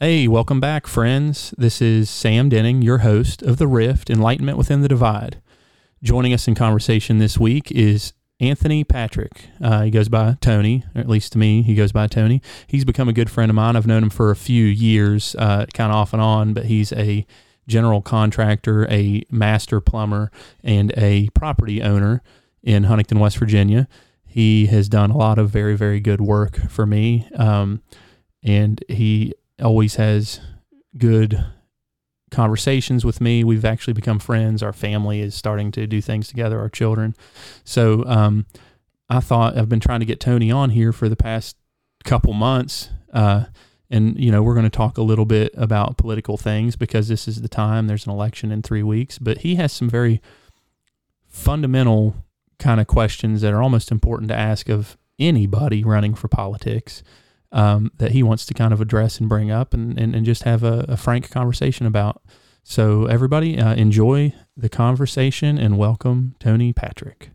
Hey, welcome back, friends. This is Sam Denning, your host of The Rift Enlightenment Within the Divide. Joining us in conversation this week is Anthony Patrick. Uh, he goes by Tony, or at least to me, he goes by Tony. He's become a good friend of mine. I've known him for a few years, uh, kind of off and on, but he's a general contractor, a master plumber, and a property owner in Huntington, West Virginia. He has done a lot of very, very good work for me. Um, and he always has good conversations with me. We've actually become friends. Our family is starting to do things together, our children. So um, I thought I've been trying to get Tony on here for the past couple months. Uh, and, you know, we're going to talk a little bit about political things because this is the time. There's an election in three weeks. But he has some very fundamental kind of questions that are almost important to ask of anybody running for politics um, that he wants to kind of address and bring up and, and, and just have a, a frank conversation about. So, everybody, uh, enjoy the conversation and welcome Tony Patrick.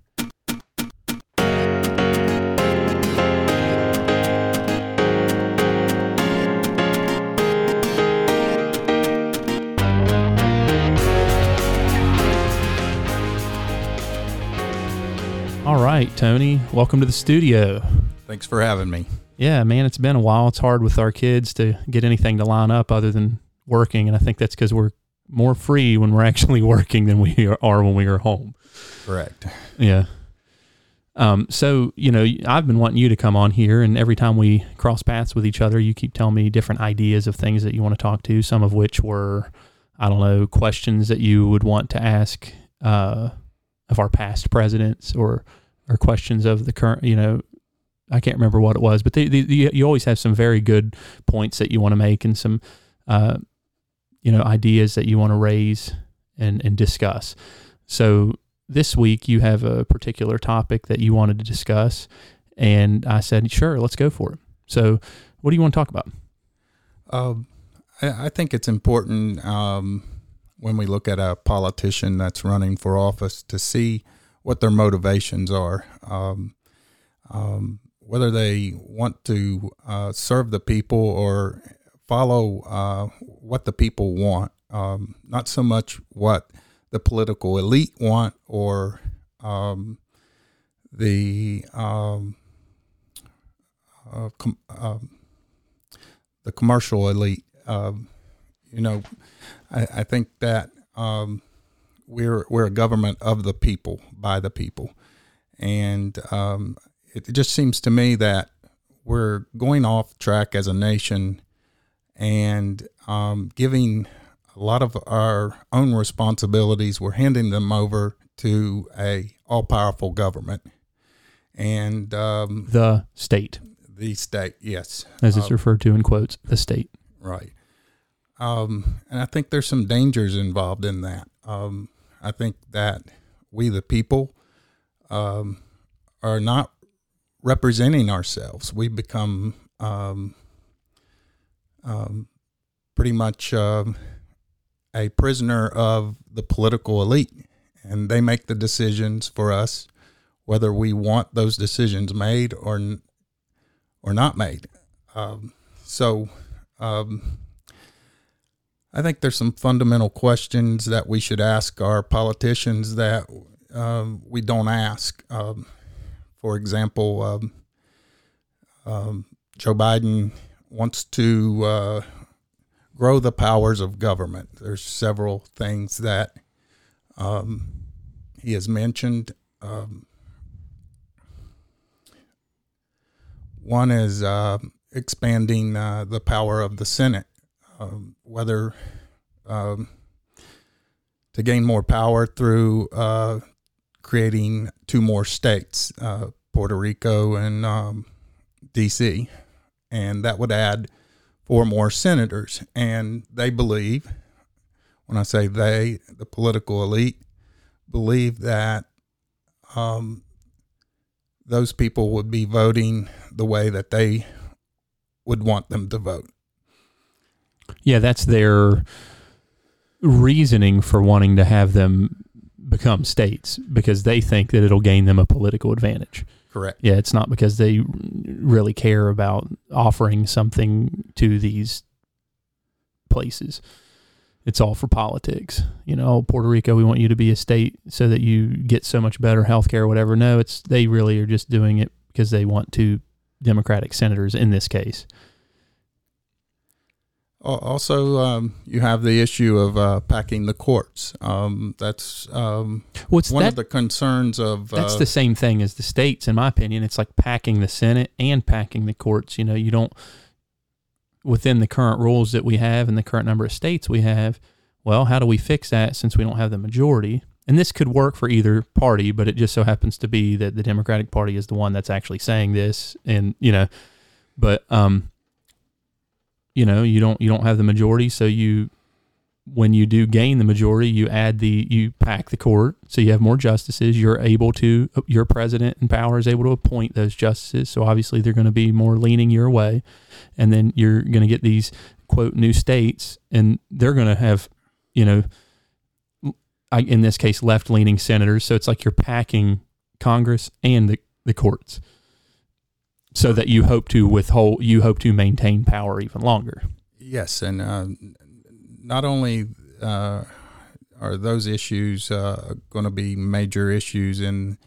All right, Tony, welcome to the studio. Thanks for having me. Yeah, man, it's been a while. It's hard with our kids to get anything to line up other than working, and I think that's because we're more free when we're actually working than we are when we are home. Correct. Yeah. Um, so you know, I've been wanting you to come on here, and every time we cross paths with each other, you keep telling me different ideas of things that you want to talk to. Some of which were, I don't know, questions that you would want to ask uh, of our past presidents, or or questions of the current, you know, I can't remember what it was, but they, they, you always have some very good points that you want to make and some, uh, you know, ideas that you want to raise and, and discuss. So this week you have a particular topic that you wanted to discuss, and I said, sure, let's go for it. So, what do you want to talk about? Um, I, I think it's important um, when we look at a politician that's running for office to see what their motivations are. Um, um, whether they want to uh, serve the people or follow uh, what the people want, um, not so much what the political elite want or um, the um, uh, com- um, the commercial elite. Um, you know, I, I think that um, we're we're a government of the people by the people, and it just seems to me that we're going off track as a nation and um, giving a lot of our own responsibilities. We're handing them over to a all powerful government and um, the state. The state, yes, as it's um, referred to in quotes, the state. Right. Um, and I think there's some dangers involved in that. Um, I think that we, the people, um, are not representing ourselves. We become um, um, pretty much uh, a prisoner of the political elite, and they make the decisions for us, whether we want those decisions made or or not made. Um, so. Um, I think there's some fundamental questions that we should ask our politicians that um, we don't ask. Um, for example, um, um, Joe Biden wants to uh, grow the powers of government. There's several things that um, he has mentioned. Um, one is uh, expanding uh, the power of the Senate, um, whether um, to gain more power through uh, creating two more states, uh, Puerto Rico and um, D.C., and that would add four more senators. And they believe, when I say they, the political elite, believe that um, those people would be voting the way that they would want them to vote. Yeah, that's their reasoning for wanting to have them become states because they think that it'll gain them a political advantage. Correct. Yeah, it's not because they really care about offering something to these places. It's all for politics. You know, Puerto Rico, we want you to be a state so that you get so much better health care or whatever. No, it's they really are just doing it because they want two Democratic senators in this case. Also, um, you have the issue of uh, packing the courts. Um, that's um, What's one that? of the concerns of. That's uh, the same thing as the states, in my opinion. It's like packing the Senate and packing the courts. You know, you don't within the current rules that we have and the current number of states we have. Well, how do we fix that since we don't have the majority? And this could work for either party, but it just so happens to be that the Democratic Party is the one that's actually saying this, and you know, but um, you know, you don't you don't have the majority, so you when you do gain the majority, you add the you pack the court, so you have more justices. You're able to your president in power is able to appoint those justices. So obviously they're going to be more leaning your way, and then you're going to get these quote new states, and they're going to have, you know, in this case left leaning senators. So it's like you're packing Congress and the the courts, so that you hope to withhold you hope to maintain power even longer. Yes, and uh, not only uh, are those issues uh, going to be major issues in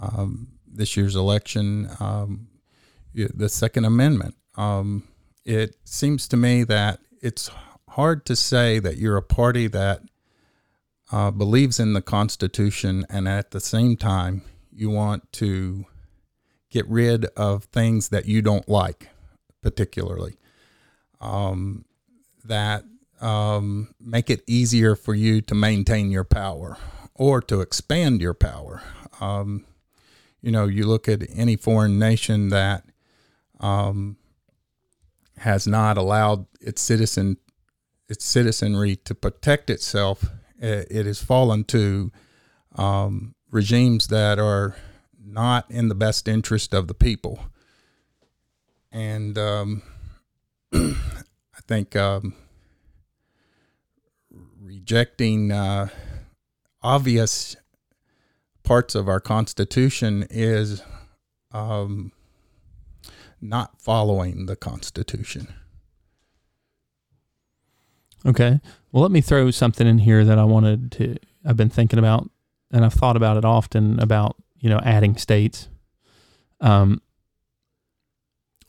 um, this year's election, um, the Second Amendment. Um, it seems to me that it's hard to say that you're a party that uh, believes in the Constitution and at the same time you want to get rid of things that you don't like, particularly. Um, that um, make it easier for you to maintain your power or to expand your power. Um, you know, you look at any foreign nation that um, has not allowed its citizen its citizenry to protect itself. It, it has fallen to um, regimes that are not in the best interest of the people, and um, I think um, rejecting uh, obvious parts of our Constitution is um, not following the Constitution. Okay. Well, let me throw something in here that I wanted to, I've been thinking about, and I've thought about it often about, you know, adding states. Um,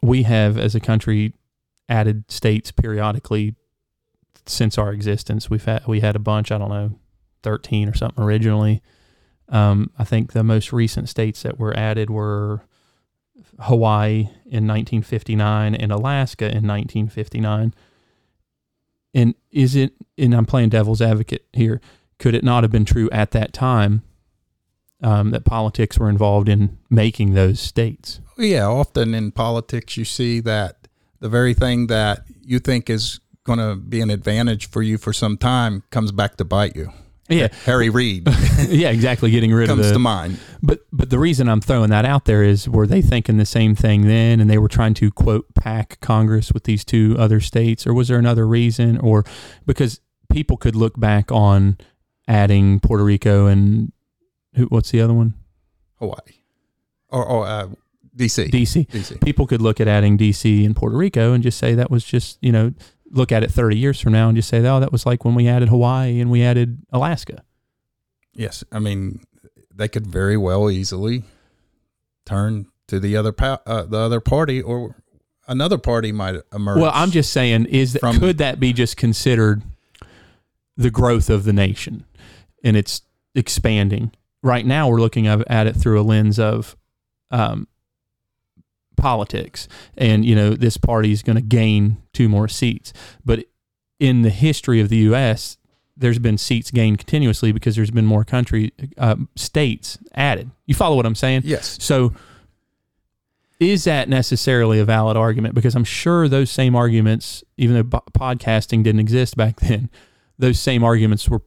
we have, as a country, added states periodically since our existence. We've had, we had a bunch, I don't know, 13 or something originally. Um, I think the most recent states that were added were Hawaii in 1959 and Alaska in 1959. And is it, and I'm playing devil's advocate here, could it not have been true at that time um, that politics were involved in making those states? Yeah, often in politics, you see that the very thing that you think is going to be an advantage for you for some time comes back to bite you. Yeah, Harry Reid yeah, exactly. Getting rid comes of the to mind. But but the reason I'm throwing that out there is were they thinking the same thing then, and they were trying to quote pack Congress with these two other states, or was there another reason, or because people could look back on adding Puerto Rico and who, what's the other one? Hawaii or, or uh, DC. DC. DC. People could look at adding DC and Puerto Rico and just say that was just you know look at it 30 years from now and just say oh that was like when we added Hawaii and we added Alaska. Yes, I mean they could very well easily turn to the other pa- uh, the other party or another party might emerge. Well, I'm just saying, is that From- could that be just considered the growth of the nation and it's expanding? Right now, we're looking at it through a lens of um, politics, and you know this party is going to gain two more seats. But in the history of the U.S., there's been seats gained continuously because there's been more country uh, states added. You follow what I'm saying? yes, So, is that necessarily a valid argument? Because I'm sure those same arguments, even though po- podcasting didn't exist back then, those same arguments were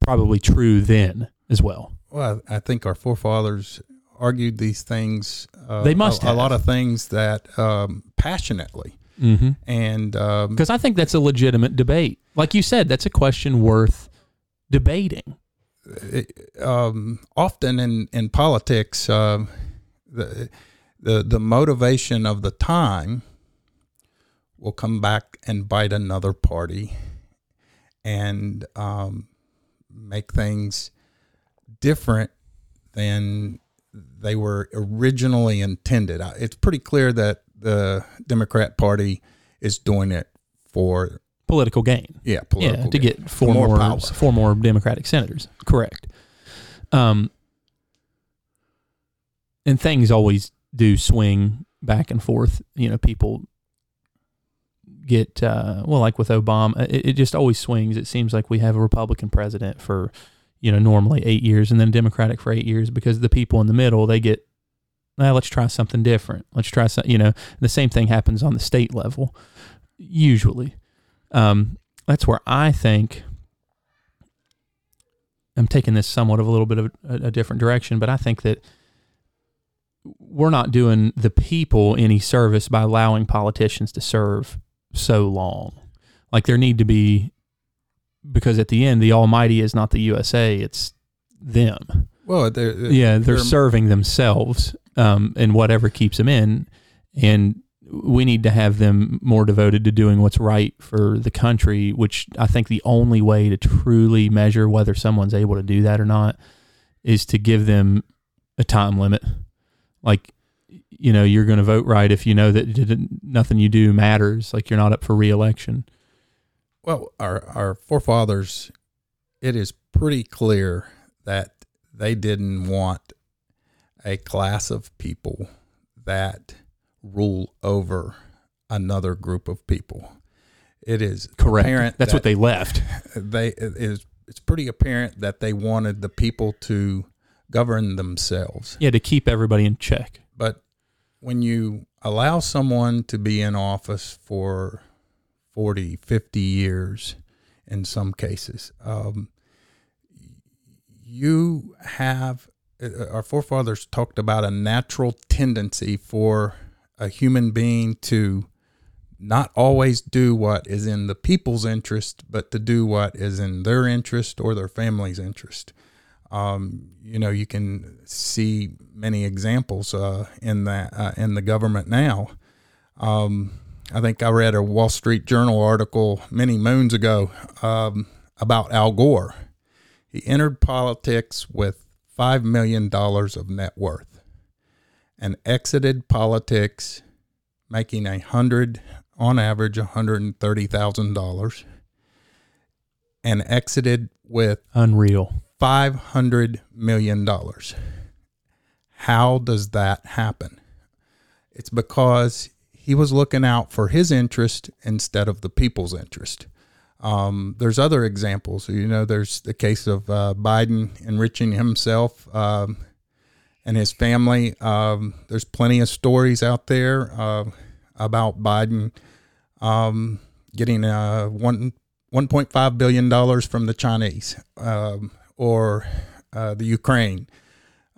probably true then as well. Well, I think our forefathers argued these things. Uh, They must a, a lot of things that um, passionately, Mm-hmm. and um, Because I think that's a legitimate debate. Like you said, that's a question worth debating. it, um, often in in politics, um, the the the motivation of the time will come back and bite another party and um, make things different than they were originally intended. It's pretty clear that the Democrat Party is doing it for political gain. Yeah, political yeah, to gain. get four more, more four more Democratic senators. Correct. Um, and things always do swing back and forth. You know, people get uh, well, like with Obama, it, it just always swings. It seems like we have a Republican president for you know normally eight years, and then Democratic for eight years because the people in the middle they get. Well, let's try something different. Let's try some. You know, the same thing happens on the state level, usually. Um, that's where I think I'm taking this somewhat of a little bit of a, a different direction, but I think that we're not doing the people any service by allowing politicians to serve so long. Like there need to be because at the end the almighty is not the USA, it's them. Well, they're, yeah, they're, they're serving themselves um, and whatever keeps them in and we need to have them more devoted to doing what's right for the country, which I think the only way to truly measure whether someone's able to do that or not is to give them a time limit. Like, you know, you're going to vote right if you know that nothing you do matters, like you're not up for reelection. Well, our, our forefathers, it is pretty clear that they didn't want a class of people that rule over another group of people. It is correct. That's that what they left. They it is it's pretty apparent that they wanted the people to govern themselves. Yeah, to keep everybody in check. But when you allow someone to be in office for 40, 50 years in some cases, um, you have uh, our forefathers talked about a natural tendency for a human being to not always do what is in the people's interest, but to do what is in their interest or their family's interest. Um, you know, you can see many examples uh, in that uh, in the government now. Um, I think I read a Wall Street Journal article many moons ago um, about Al Gore. He entered politics with five million dollars of net worth and exited politics making a hundred on average $130,000 and exited with unreal $500 million. How does that happen? It's because he was looking out for his interest instead of the people's interest. Um, there's other examples. You know, there's the case of uh, Biden enriching himself. Um, and his family. Um, there's plenty of stories out there uh, about Biden um, getting uh, one. $1.5 billion from the Chinese um, or uh, the Ukraine,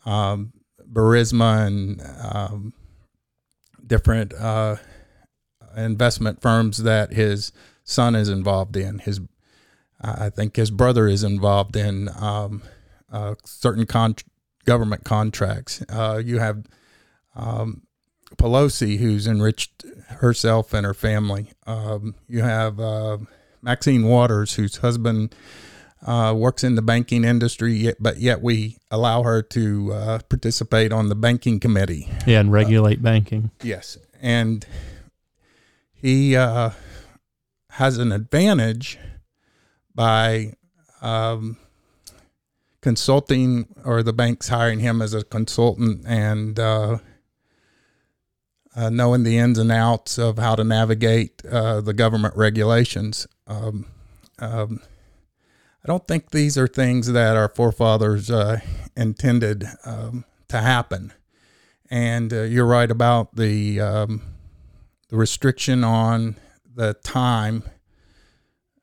Burisma, and different uh, investment firms that his son is involved in. His, I think his brother is involved in um, uh, certain con- government contracts. Uh, you have um, Pelosi, who's enriched herself and her family. Um, you have uh, Maxine Waters, whose husband uh, works in the banking industry, yet, but yet we allow her to uh, participate on the banking committee. Yeah, and regulate banking. Yes, and he uh, has an advantage by um, consulting or the bank's hiring him as a consultant and uh, uh, knowing the ins and outs of how to navigate uh, the government regulations. Um, um, I don't think these are things that our forefathers uh, intended um, to happen. And uh, you're right about the um, the restriction on the time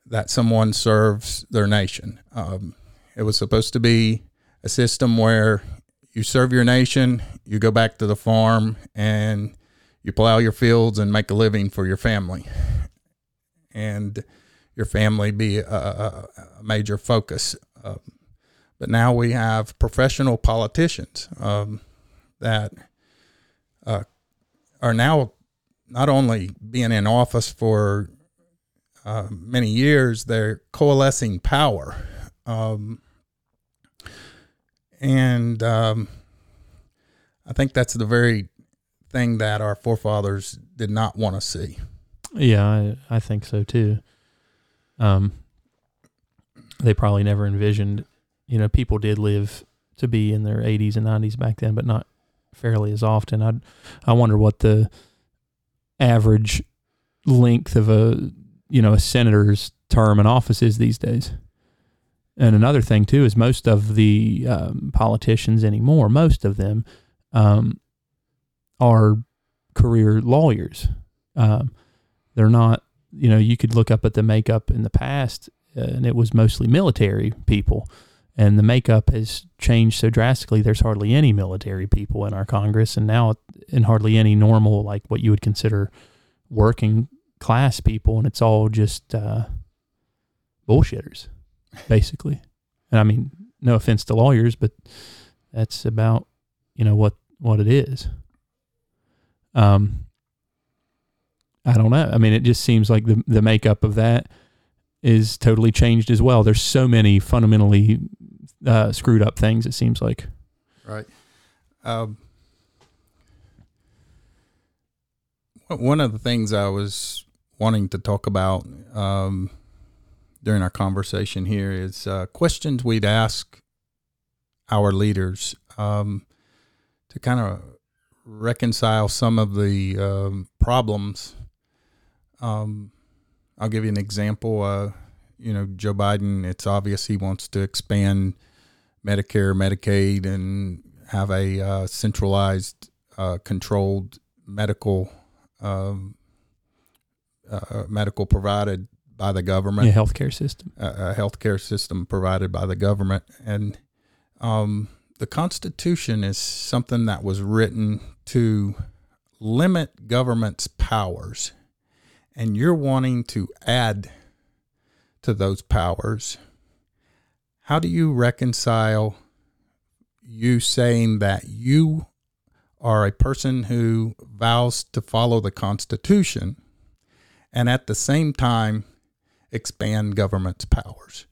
that someone serves their nation. Um, it was supposed to be a system where you serve your nation, you go back to the farm, and you plow your fields and make a living for your family. And your family be a, a major focus. Um, but now we have professional politicians um, that uh, are now not only being in office for uh, many years, they're coalescing power. Um, and um, I think that's the very thing that our forefathers did not want to see. Yeah, I, I think so too. Um, they probably never envisioned, you know, people did live to be in their 80s and 90s back then, but not fairly as often. I I wonder what the average length of a you know a senator's term in office is these days. And another thing too is most of the um, politicians anymore, most of them, um, are career lawyers. Um, they're not, you know, you could look up at the makeup in the past, uh, and it was mostly military people and the makeup has changed so drastically. There's hardly any military people in our Congress, and now and hardly any normal, like what you would consider working class people, and it's all just uh, bullshitters, basically. and I mean, no offense to lawyers, but that's about you know what what it is. Um, I don't know. I mean, it just seems like the the makeup of that is totally changed as well. There's so many fundamentally uh, screwed up things. It seems like. Right. Um, one of the things I was wanting to talk about um, during our conversation here is uh, questions we'd ask our leaders um, to kind of reconcile some of the um, problems. Um, I'll give you an example. Uh, you know, Joe Biden, it's obvious he wants to expand Medicare, Medicaid, and have a uh, centralized, uh, controlled medical um, uh, medical provided by the government. Yeah, healthcare system. A, a healthcare system provided by the government, and um, the Constitution is something that was written to limit government's powers, and you're wanting to add to those powers how do you reconcile you saying that you are a person who vows to follow the Constitution and at the same time expand government's powers?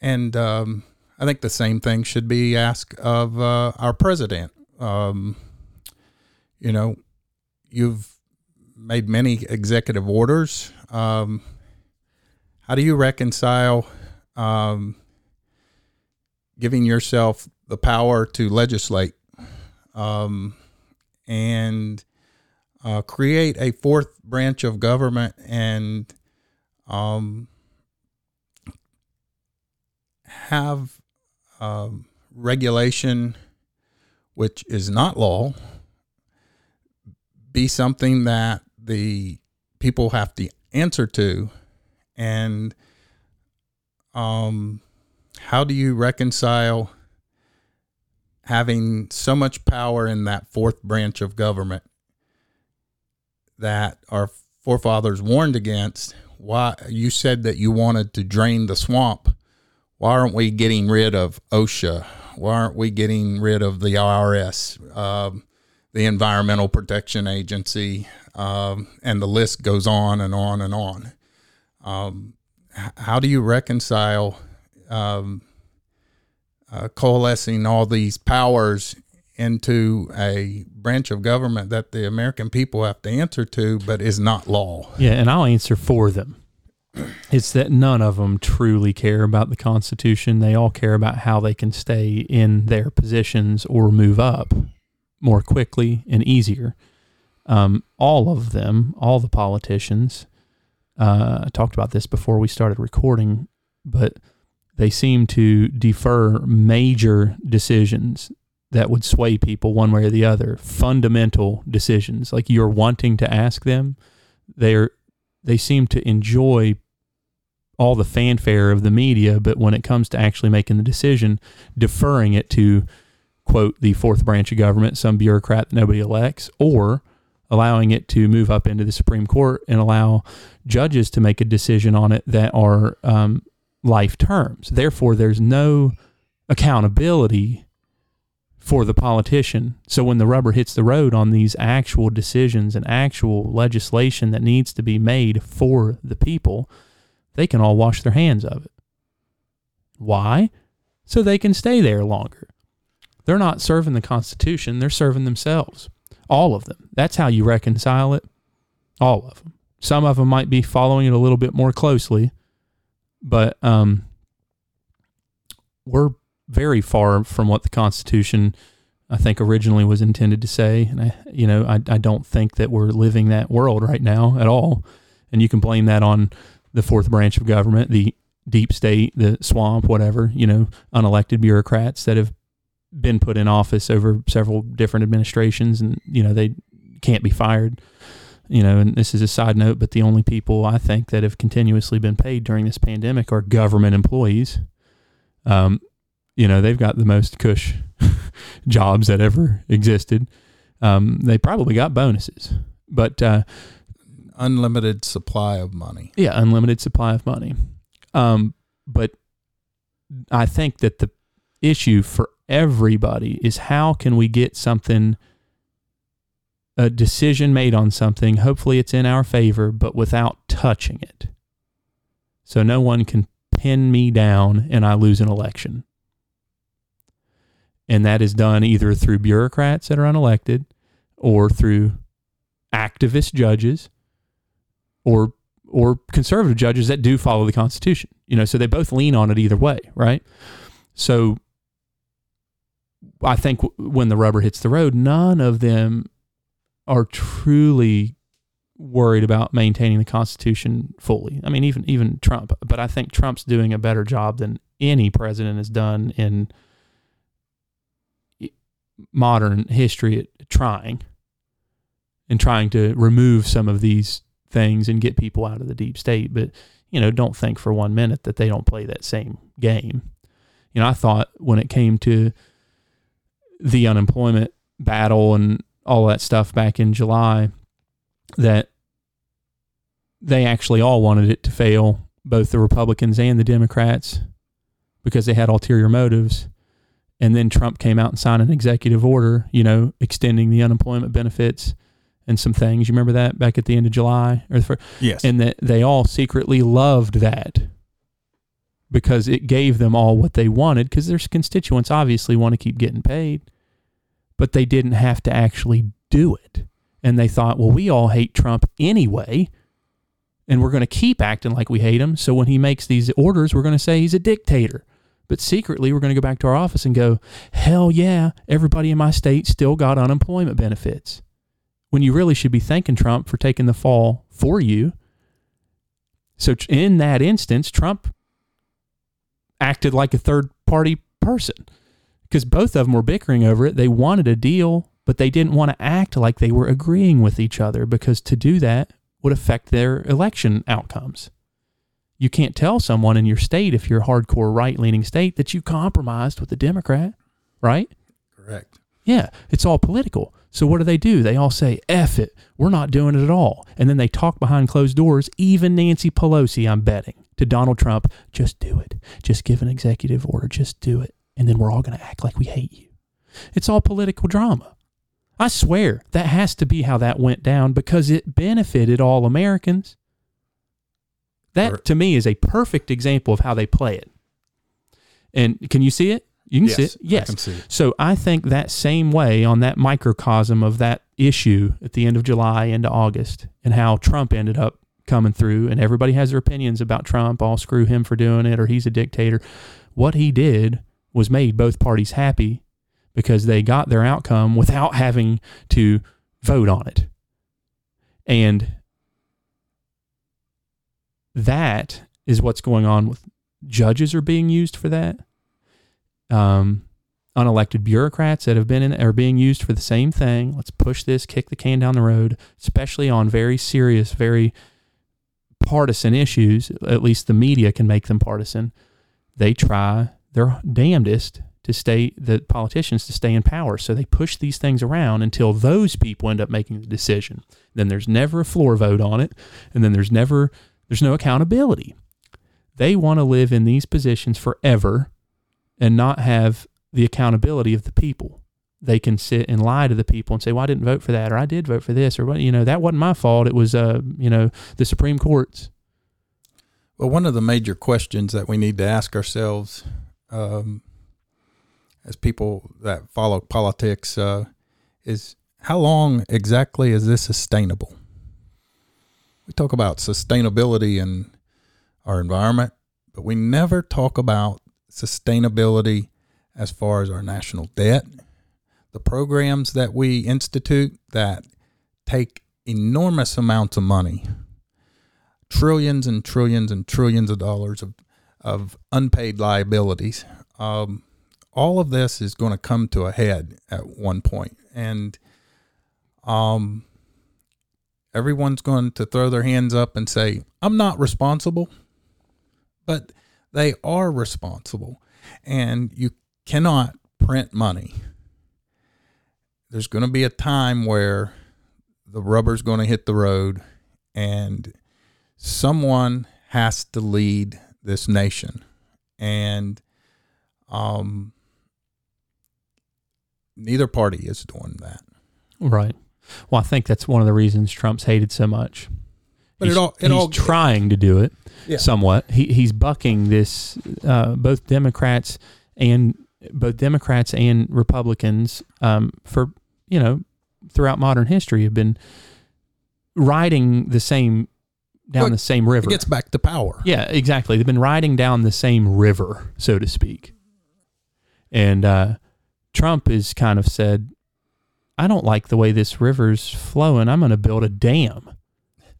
And um, I think the same thing should be asked of uh, our president. Um, you know, you've made many executive orders. Um, how do you reconcile um, giving yourself the power to legislate um, and uh, create a fourth branch of government and um, have um, regulation, which is not law, be something that the people have to answer to, and um, how do you reconcile having so much power in that fourth branch of government that our forefathers warned against? Why you said that you wanted to drain the swamp? Why aren't we getting rid of OSHA? Why aren't we getting rid of the IRS, um, the Environmental Protection Agency, um, and the list goes on and on and on? Um, how do you reconcile um, uh, coalescing all these powers into a branch of government that the American people have to answer to, but is not law. Yeah, and I'll answer for them. It's that none of them truly care about the Constitution. They all care about how they can stay in their positions or move up more quickly and easier. Um, all of them, all the politicians, uh, I talked about this before we started recording, but they seem to defer major decisions that would sway people one way or the other, fundamental decisions like you're wanting to ask them. They're they seem to enjoy all the fanfare of the media, but when it comes to actually making the decision, deferring it to quote the fourth branch of government, some bureaucrat that nobody elects, or allowing it to move up into the Supreme Court and allow judges to make a decision on it that are um, life terms. Therefore, there's no accountability for the politician. So when the rubber hits the road on these actual decisions and actual legislation that needs to be made for the people, they can all wash their hands of it. Why? So they can stay there longer. They're not serving the Constitution, they're serving themselves. All of them. That's how you reconcile it. All of them. Some of them might be following it a little bit more closely, but um, we're very far from what the Constitution, I think, originally was intended to say. And I, you know, I, I don't think that we're living that world right now at all. And you can blame that on the fourth branch of government, the deep state, the swamp, whatever, you know, unelected bureaucrats that have been put in office over several different administrations and, you know, they can't be fired. You know, and this is a side note, but the only people I think that have continuously been paid during this pandemic are government employees. Um, you know, they've got the most cush jobs that ever existed. Um, they probably got bonuses, but uh, unlimited supply of money. Yeah, unlimited supply of money. Um, but I think that the issue for everybody is how can we get something, a decision made on something, hopefully it's in our favor, but without touching it. So no one can pin me down and I lose an election. And that is done either through bureaucrats that are unelected or through activist judges or or conservative judges that do follow the constitution. You know so they both lean on it either way right? So i think when the rubber hits the road none of them are truly worried about maintaining the constitution fully i mean even even trump but i think trump's doing a better job than any president has done in modern history at trying and trying to remove some of these things and get people out of the deep state. But, you know, don't think for one minute that they don't play that same game. You know, I thought when it came to the unemployment battle and all that stuff back in July that they actually all wanted it to fail, both the Republicans and the Democrats, because they had ulterior motives and then Trump came out and signed an executive order, you know, extending the unemployment benefits and some things. You remember that back at the end of July or the first, yes, and that they all secretly loved that because it gave them all what they wanted. Because their constituents obviously want to keep getting paid, but they didn't have to actually do it. And they thought, well, we all hate Trump anyway, and we're going to keep acting like we hate him. So when he makes these orders, we're going to say he's a dictator. But secretly, we're going to go back to our office and go, hell yeah, everybody in my state still got unemployment benefits. When you really should be thanking Trump for taking the fall for you. So, in that instance, Trump acted like a third party person because both of them were bickering over it. They wanted a deal, but they didn't want to act like they were agreeing with each other because to do that would affect their election outcomes you can't tell someone in your state if you're a hardcore right leaning state that you compromised with a Democrat, right? Correct. Yeah, it's all political. So what do they do? They all say, F it, we're not doing it at all. And then they talk behind closed doors, even Nancy Pelosi, I'm betting, to Donald Trump, just do it. Just give an executive order, just do it. And then we're all going to act like we hate you. It's all political drama. I swear that has to be how that went down because it benefited all Americans. That to me is a perfect example of how they play it. And can you see it? You can yes, see it. Yes. I see it. So I think that same way on that microcosm of that issue at the end of July into August and how Trump ended up coming through and everybody has their opinions about Trump, I'll screw him for doing it or he's a dictator. What he did was made both parties happy because they got their outcome without having to vote on it. And that is what's going on with judges are being used for that. Um, unelected bureaucrats that have been in are being used for the same thing. Let's push this, kick the can down the road, especially on very serious, very partisan issues. At least the media can make them partisan. They try their damnedest to stay the politicians to stay in power. So they push these things around until those people end up making the decision. Then there's never a floor vote on it, and then there's never there's no accountability. They want to live in these positions forever and not have the accountability of the people. they can sit and lie to the people and say, "Well, I didn't vote for that," or "I did vote for this," or "What you know, that wasn't my fault. It was, uh, you know, the Supreme Court's." Well, one of the major questions that we need to ask ourselves um, as people that follow politics uh, is how long exactly is this sustainable? We talk about sustainability in our environment, but we never talk about sustainability as far as our national debt, the programs that we institute that take enormous amounts of money trillions and trillions and trillions of dollars of, of unpaid liabilities. Um, all of this is going to come to a head at one point, and um, everyone's going to throw their hands up and say, "I'm not responsible," but they are responsible, and you cannot print money. There's going to be a time where the rubber's going to hit the road, and someone has to lead this nation, and um, neither party is doing that. Right. Well, I think that's one of the reasons Trump's hated so much. But he's, it all it he's all trying to do it Yeah. somewhat. He he's bucking this. Uh, both Democrats and both Democrats and Republicans um, for you know throughout modern history have been riding the same down Well, the same river. it gets back to power. Yeah, exactly. They've been riding down the same river, so to speak. And uh, Trump has kind of said, I don't like the way this river's flowing. I'm going to build a dam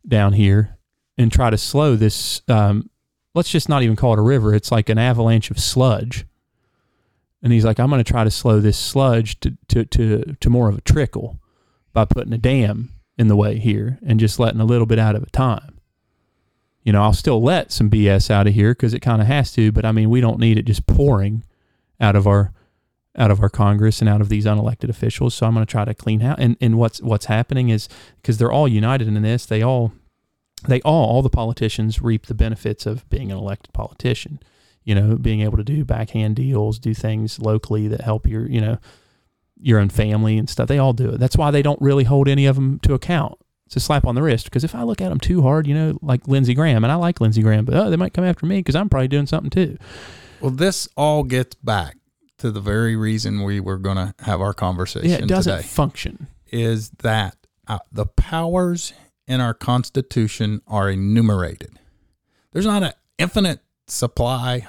down here and try to slow this. Um, let's just not even call it a river. It's like an avalanche of sludge. And he's like, I'm going to try to slow this sludge to, to, to, to more of a trickle by putting a dam in the way here and just letting a little bit out of a time you know, I'll still let some BS out of here because it kind of has to. But I mean, we don't need it just pouring out of our out of our Congress and out of these unelected officials. So I'm going to try to clean out. And and what's what's happening is because they're all united in this, they all they all all the politicians reap the benefits of being an elected politician. You know, being able to do backhand deals, do things locally that help your you know your own family and stuff. They all do it. That's why they don't really hold any of them to account it's a slap on the wrist because if I look at them too hard, you know, like Lindsey Graham, and I like Lindsey Graham, but oh, they might come after me because I'm probably doing something too. Well, this all gets back to the very reason we were going to have our conversation Yeah, it doesn't today function. is that uh, the powers in our Constitution are enumerated. There's not an infinite supply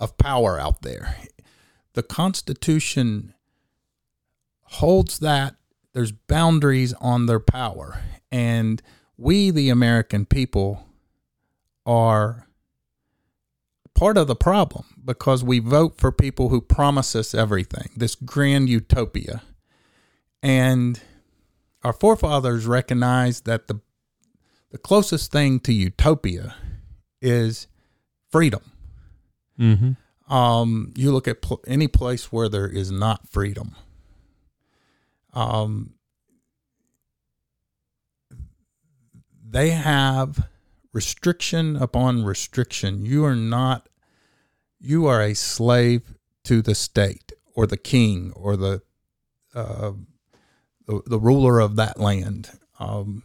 of power out there. The Constitution holds that there's boundaries on their power. And we, the American people, are part of the problem because we vote for people who promise us everything, this grand utopia. And our forefathers recognized that the the closest thing to utopia is freedom. Mm-hmm. Um, you look at pl- any place where there is not freedom. Um, they have restriction upon restriction. You are not, you are a slave to the state or the king or the, uh, the, the ruler of that land. Um,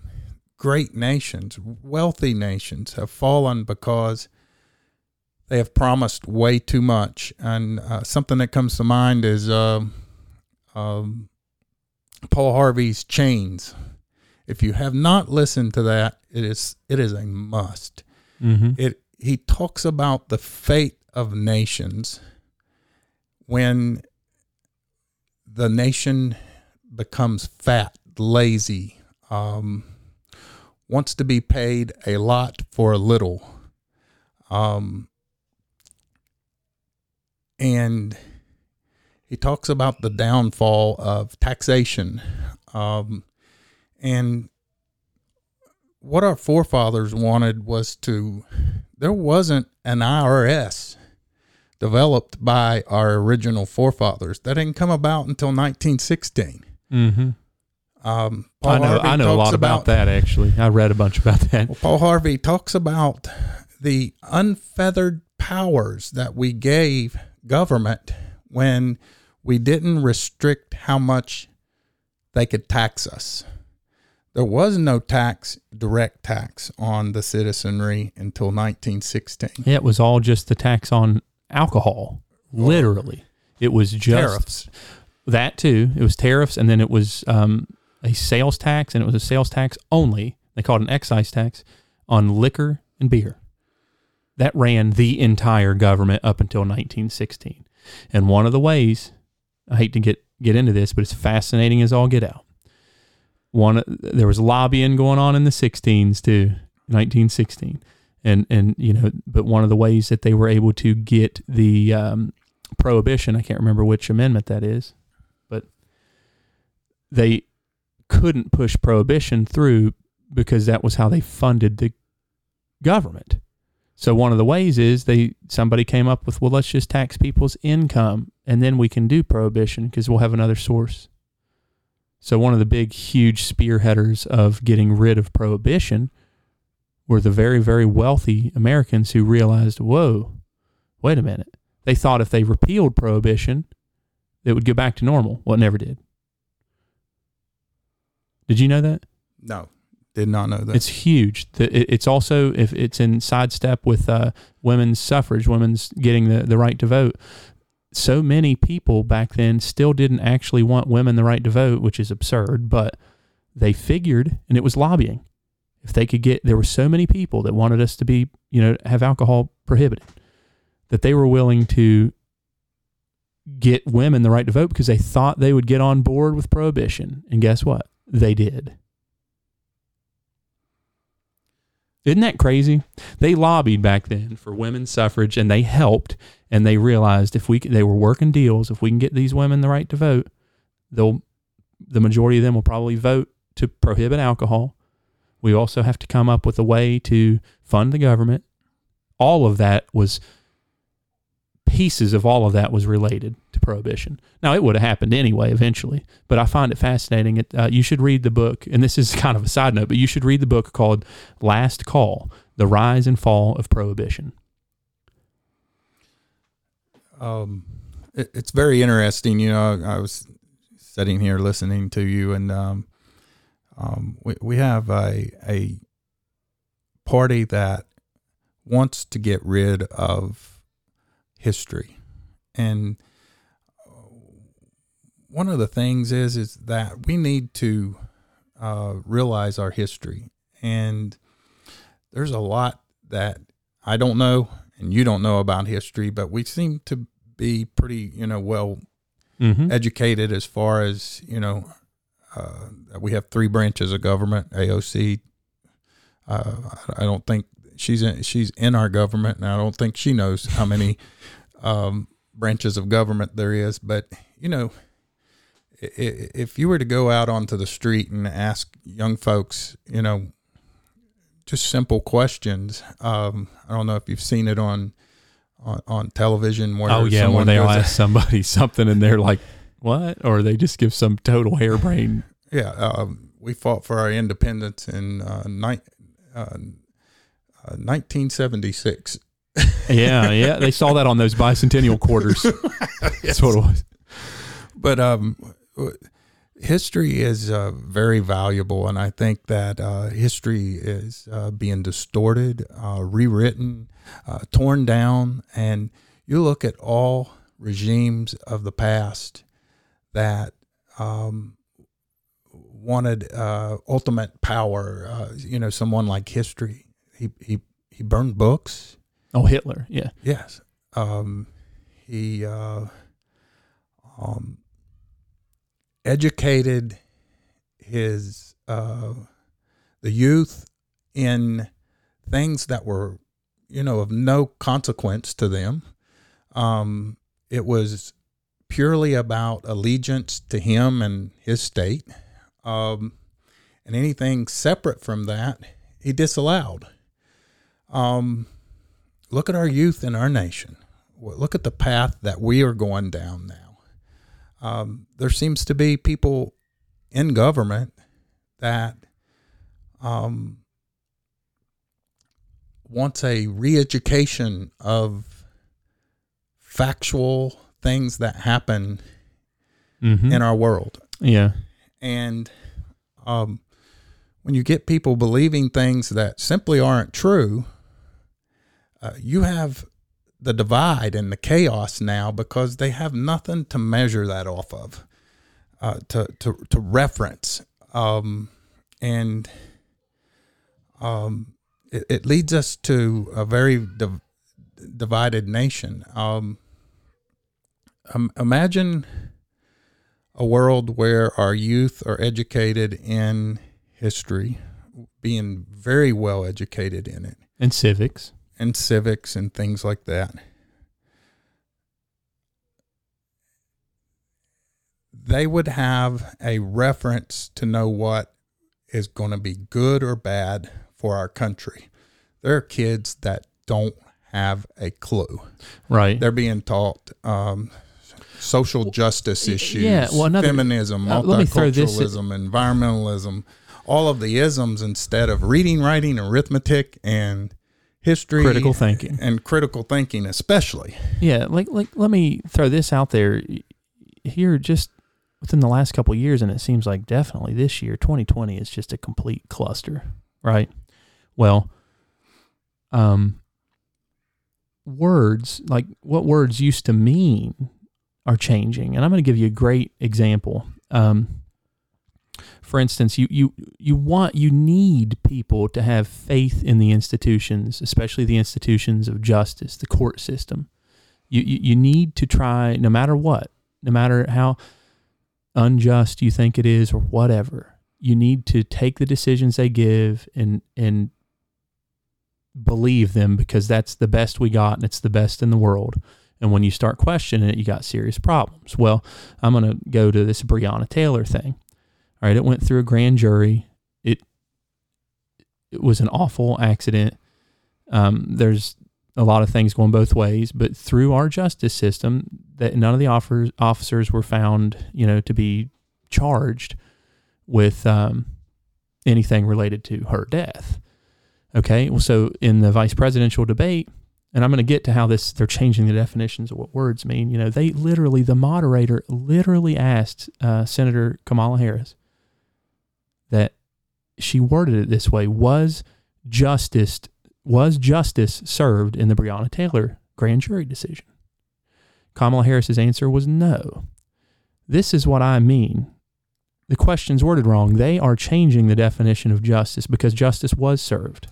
great nations, wealthy nations have fallen because they have promised way too much. And uh, something that comes to mind is um um, Paul Harvey's Chains. If you have not listened to that, it is it is a must. Mm-hmm. It he talks about the fate of nations when the nation becomes fat, lazy, um, wants to be paid a lot for a little, um, and he talks about the downfall of taxation, um, and what our forefathers wanted was to. There wasn't an IRS developed by our original forefathers. That didn't come about until 1916. Mm-hmm. Um, I know. Harvey I know a lot about, that. Actually, I read a bunch about that. Well, Paul Harvey talks about the unfeathered powers that we gave government when we didn't restrict how much they could tax us. There was no tax, direct tax on the citizenry until 1916. Yeah, it was all just the tax on alcohol. Literally, it was just Tariffs. that too. It was tariffs, and then it was um, a sales tax, and it was a sales tax only. They called it an excise tax on liquor and beer. That ran the entire government up until 1916. And one of the ways, I hate to get get into this, but it's fascinating as all get out. One, there was lobbying going on in the 16s too, 1916, and and you know, but one of the ways that they were able to get the um, prohibition, I can't remember which amendment that is, but they couldn't push prohibition through because that was how they funded the government. So one of the ways is they somebody came up with well let's just tax people's income and then we can do prohibition because we'll have another source. So one of the big huge spearheaders of getting rid of prohibition were the very very wealthy Americans who realized whoa wait a minute they thought if they repealed prohibition it would go back to normal well it never did. Did you know that? No, did not know that. It's huge. It's also if it's in sidestep with uh, women's suffrage, women's getting the, the right to vote. So many people back then still didn't actually want women the right to vote, which is absurd. But they figured, and it was lobbying. If they could get, there were so many people that wanted us to be, you know, have alcohol prohibited, that they were willing to get women the right to vote because they thought they would get on board with prohibition. And guess what? They did. Isn't that crazy? They lobbied back then for women's suffrage and they helped and they realized if we they were working deals if we can get these women the right to vote, they'll the majority of them will probably vote to prohibit alcohol. We also have to come up with a way to fund the government. All of that was pieces of all of that was related to prohibition. Now it would have happened anyway eventually, but I find it fascinating. It, uh, you should read the book, and this is kind of a side note, but you should read the book called "Last Call: The Rise and Fall of Prohibition." Um, it, it's very interesting. You know, I was sitting here listening to you, and um, um, we we have a a party that wants to get rid of history, and uh, one of the things is is that we need to uh, realize our history, and there's a lot that I don't know and you don't know about history, but we seem to be pretty, you know, well Mm-hmm. educated as far as you know. Uh, we have three branches of government: AOC. Uh, I don't think she's in, she's in our government, and I don't think she knows how many um, branches of government there is. But you know, if you were to go out onto the street and ask young folks, you know, just simple questions. Um, I don't know if you've seen it on on, on television. Where Oh yeah, when they ask somebody something and they're like, "What?" or they just give some total harebrained. Yeah, um, we fought for our independence in uh, ni- uh, uh, 1976. yeah, yeah, they saw that on those bicentennial quarters. That's what it was. But um, w- history is uh, very valuable, and I think that uh, history is uh, being distorted, uh, rewritten, uh, torn down, and you look at all regimes of the past that um, wanted uh, ultimate power. Uh, you know, someone like history. He he he burned books. Oh, Hitler. Yeah. Yes. Um, he uh, um, educated his uh, the youth in things that were, you know, of no consequence to them. Um, it was purely about allegiance to him and his state, um, and anything separate from that, he disallowed. Um, look at our youth in our nation. Look at the path that we are going down now. Um, there seems to be people in government that um, wants a re-education of factual things that happen Mm-hmm. in our world. yeah. And um, when you get people believing things that simply aren't true, uh, you have the divide and the chaos now because they have nothing to measure that off of, uh, to, to, to reference. Um, and um, it, it leads us to a very div- divided nation. Um, imagine a world where our youth are educated in history, being very well educated in it, And civics. And civics and things like that. They would have a reference to know what is going to be good or bad for our country. There are kids that don't have a clue. Right. They're being taught um, social justice issues, yeah, well, another- feminism, uh, let me throw this- multiculturalism, environmentalism, all of the isms instead of reading, writing, arithmetic, and history, Critical thinking. and critical thinking, especially. Yeah, like like let me throw this out there here just within the last couple of years and it seems like definitely this year 2020 is just a complete cluster, right? Well, um words like what words used to mean are changing and I'm going to give you a great example. Um for instance, you, you you want you need people to have faith in the institutions, especially the institutions of justice, the court system. You, you you need to try no matter what, no matter how unjust you think it is or whatever. You need to take the decisions they give and and believe them because that's the best we got and it's the best in the world. And when you start questioning it, you got serious problems. Well, I'm going to go to this Breonna Taylor thing. All right, it went through a grand jury. It it was an awful accident. Um, there's a lot of things going both ways, but through our justice system, that none of the offers, officers were found, you know, to be charged with um, anything related to her death. Okay, well, so in the vice presidential debate, and I'm going to get to how this they're changing the definitions of what words mean. You know, they literally the moderator literally asked uh, Senator Kamala Harris she worded it this way: was justice was justice served in the Breonna Taylor grand jury decision? Kamala Harris's answer was no. This is what I mean. The question's worded wrong. They are changing the definition of justice because justice was served.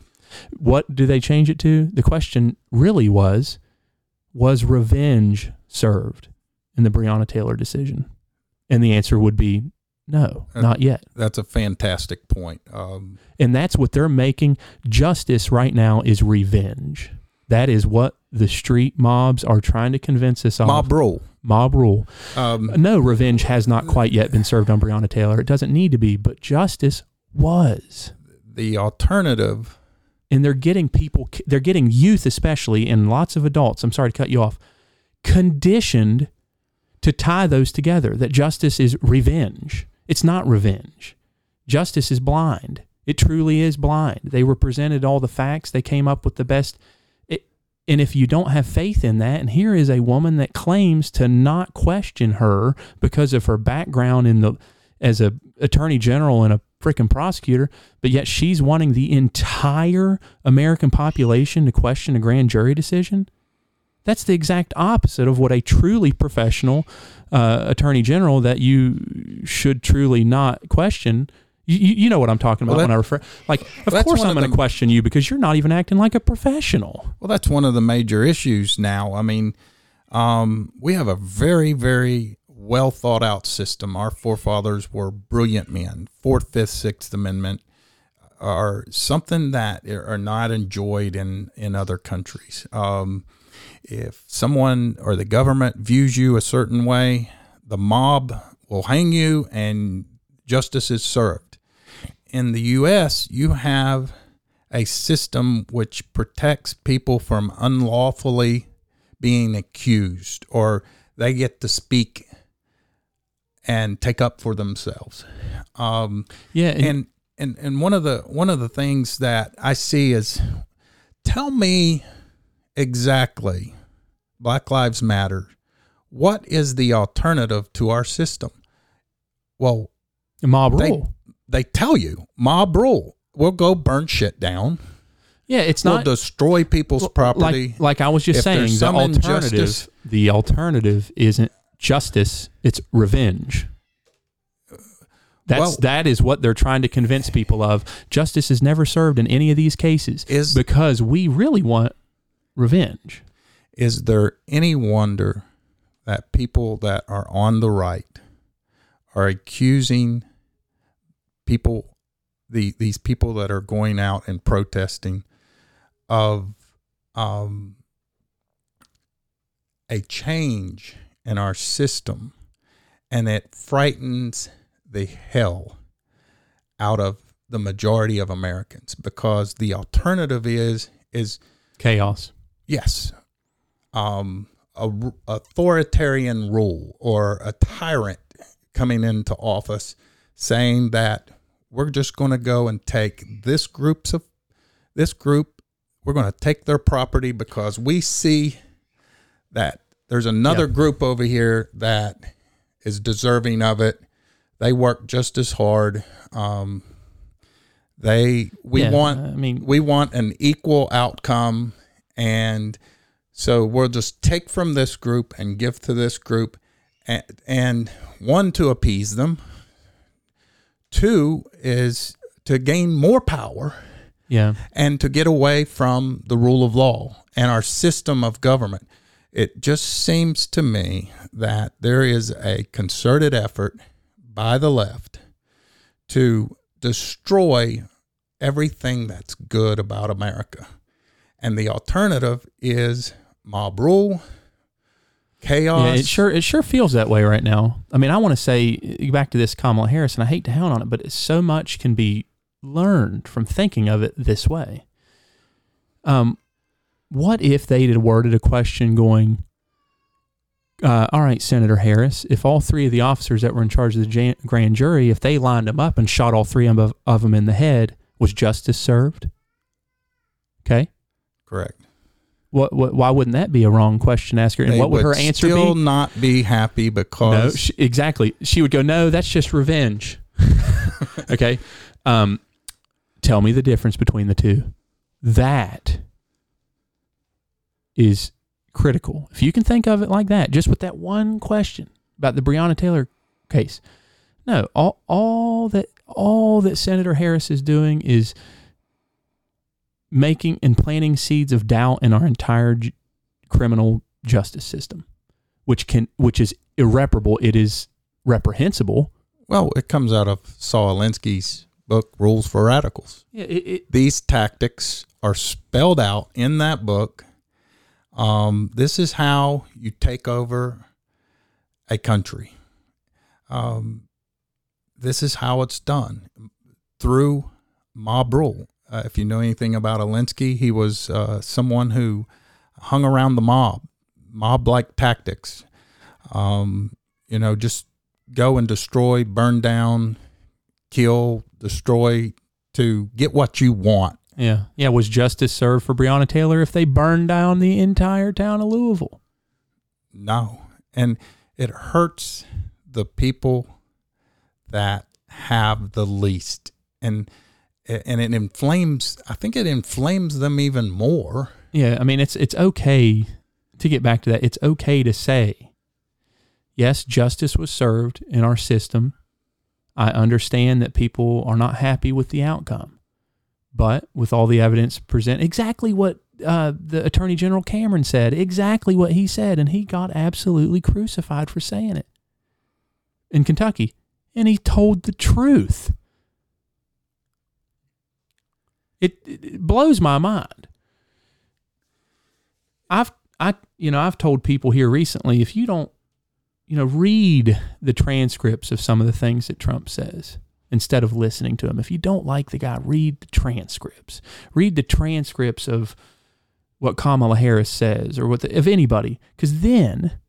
What do they change it to? The question really was was revenge served in the Breonna Taylor decision? And the answer would be no, Uh, not yet. That's a fantastic point. Um, And that's what they're making. Justice right now is revenge. That is what the street mobs are trying to convince us of. mob rule. Mob rule. Um, No, revenge has not quite yet been served on Breonna Taylor. It doesn't need to be, but justice was. the alternative And they're getting people, they're getting youth, especially, and lots of adults, I'm sorry to cut you off, conditioned to tie those together that justice is revenge. It's not revenge. Justice is blind. It truly is blind. They were presented all the facts, they came up with the best. It, and if you don't have faith in that, and here is a woman that claims to not question her because of her background in the as a attorney general and a freaking prosecutor, but yet she's wanting the entire American population to question a grand jury decision. That's the exact opposite of what a truly professional uh, attorney general that you should truly not question. You, you know what I'm talking about Well, when I refer. Like, of well, course I'm going to question you because you're not even acting like a professional. Well, that's one of the major issues now. I mean, um, we have a very, very well thought out system. Our forefathers were brilliant men. Fourth, Fifth, Sixth Amendment are something that are not enjoyed in in other countries. Um, if someone or the government views you a certain way, the mob will hang you and justice is served. In the U.S., you have a system which protects people from unlawfully being accused or they get to speak and take up for themselves. Um, Yeah, and, and and and one of the one of the things that I see is tell me exactly Black Lives Matter what is the alternative to our system Well, Mob They- rule. they tell you mob rule. We'll go burn shit down. yeah, it's we'll not destroy people's Well, property. Like, like I was just If saying, the alternative, injustice- the alternative isn't justice; it's revenge. That's Well- that is what they're trying to convince people of. Justice is never served in any of these cases Is- because we really want revenge. Is there any wonder that people that are on the right are accusing people, the these people that are going out and protesting, of um, a change in our system, and it frightens the hell out of the majority of Americans because the alternative is is Chaos. Yes. Um a r- authoritarian rule or a tyrant coming into office saying that we're just going to go and take this groups of this group we're going to take their property because we see that there's another Yeah. group over here that is deserving of it. They work just as hard. Um they we Yeah, want I mean, we want an equal outcome and so we'll just take from this group and give to this group and, and one to appease them. Two is to gain more power yeah, and to get away from the rule of law and our system of government. It just seems to me that there is a concerted effort by the left to destroy everything that's good about America. And the alternative is mob rule, chaos. yeah. It sure it sure feels that way right now. I mean, I want to say back to this Kamala Harris, and I hate to hound on it, but so much can be learned from thinking of it this way. Um, what if they had worded a question going, uh, all right, Senator Harris, if all three of the officers that were in charge of the jan- grand jury, if they lined them up and shot all three of, of them in the head, was justice served? Okay. Correct. What, what, why wouldn't that be a wrong question to ask her? And They what would her answer still be? not be happy No, because she, exactly. She would go, no, that's just revenge. okay. Um, tell me the difference between the two. That is critical. If you can think of it like that, just with that one question about the Breonna Taylor case. No, all, all that all that Senator Harris is doing is making and planting seeds of doubt in our entire j- criminal justice system, which can which is irreparable. It is reprehensible. well, it comes out of Saul Alinsky's book Rules for Radicals. Yeah, it, it, These tactics are spelled out in that book. Um, this is how you take over a country. Um, this is how it's done through mob rule. Uh, if you know anything about Alinsky, he was uh, someone who hung around the mob, mob like tactics. Um, you know, just go and destroy, burn down, kill, destroy to get what you want. yeah, yeah. Was justice served for Breonna Taylor if they burned down the entire town of Louisville? No. And it hurts the people that have the least. And and it inflames I think it inflames them even more. Yeah, I mean it's it's okay to get back to that. It's okay to say, yes, justice was served in our system. I understand that people are not happy with the outcome, but with all the evidence present, exactly what uh, the Attorney General Cameron said, exactly what he said, and he got absolutely crucified for saying it in Kentucky, and he told the truth. It, it blows my mind. I've I you know I've told people here recently if you don't you know read the transcripts of some of the things that Trump says instead of listening to him if you don't like the guy read the transcripts read the transcripts of what Kamala Harris says or what the, of anybody because then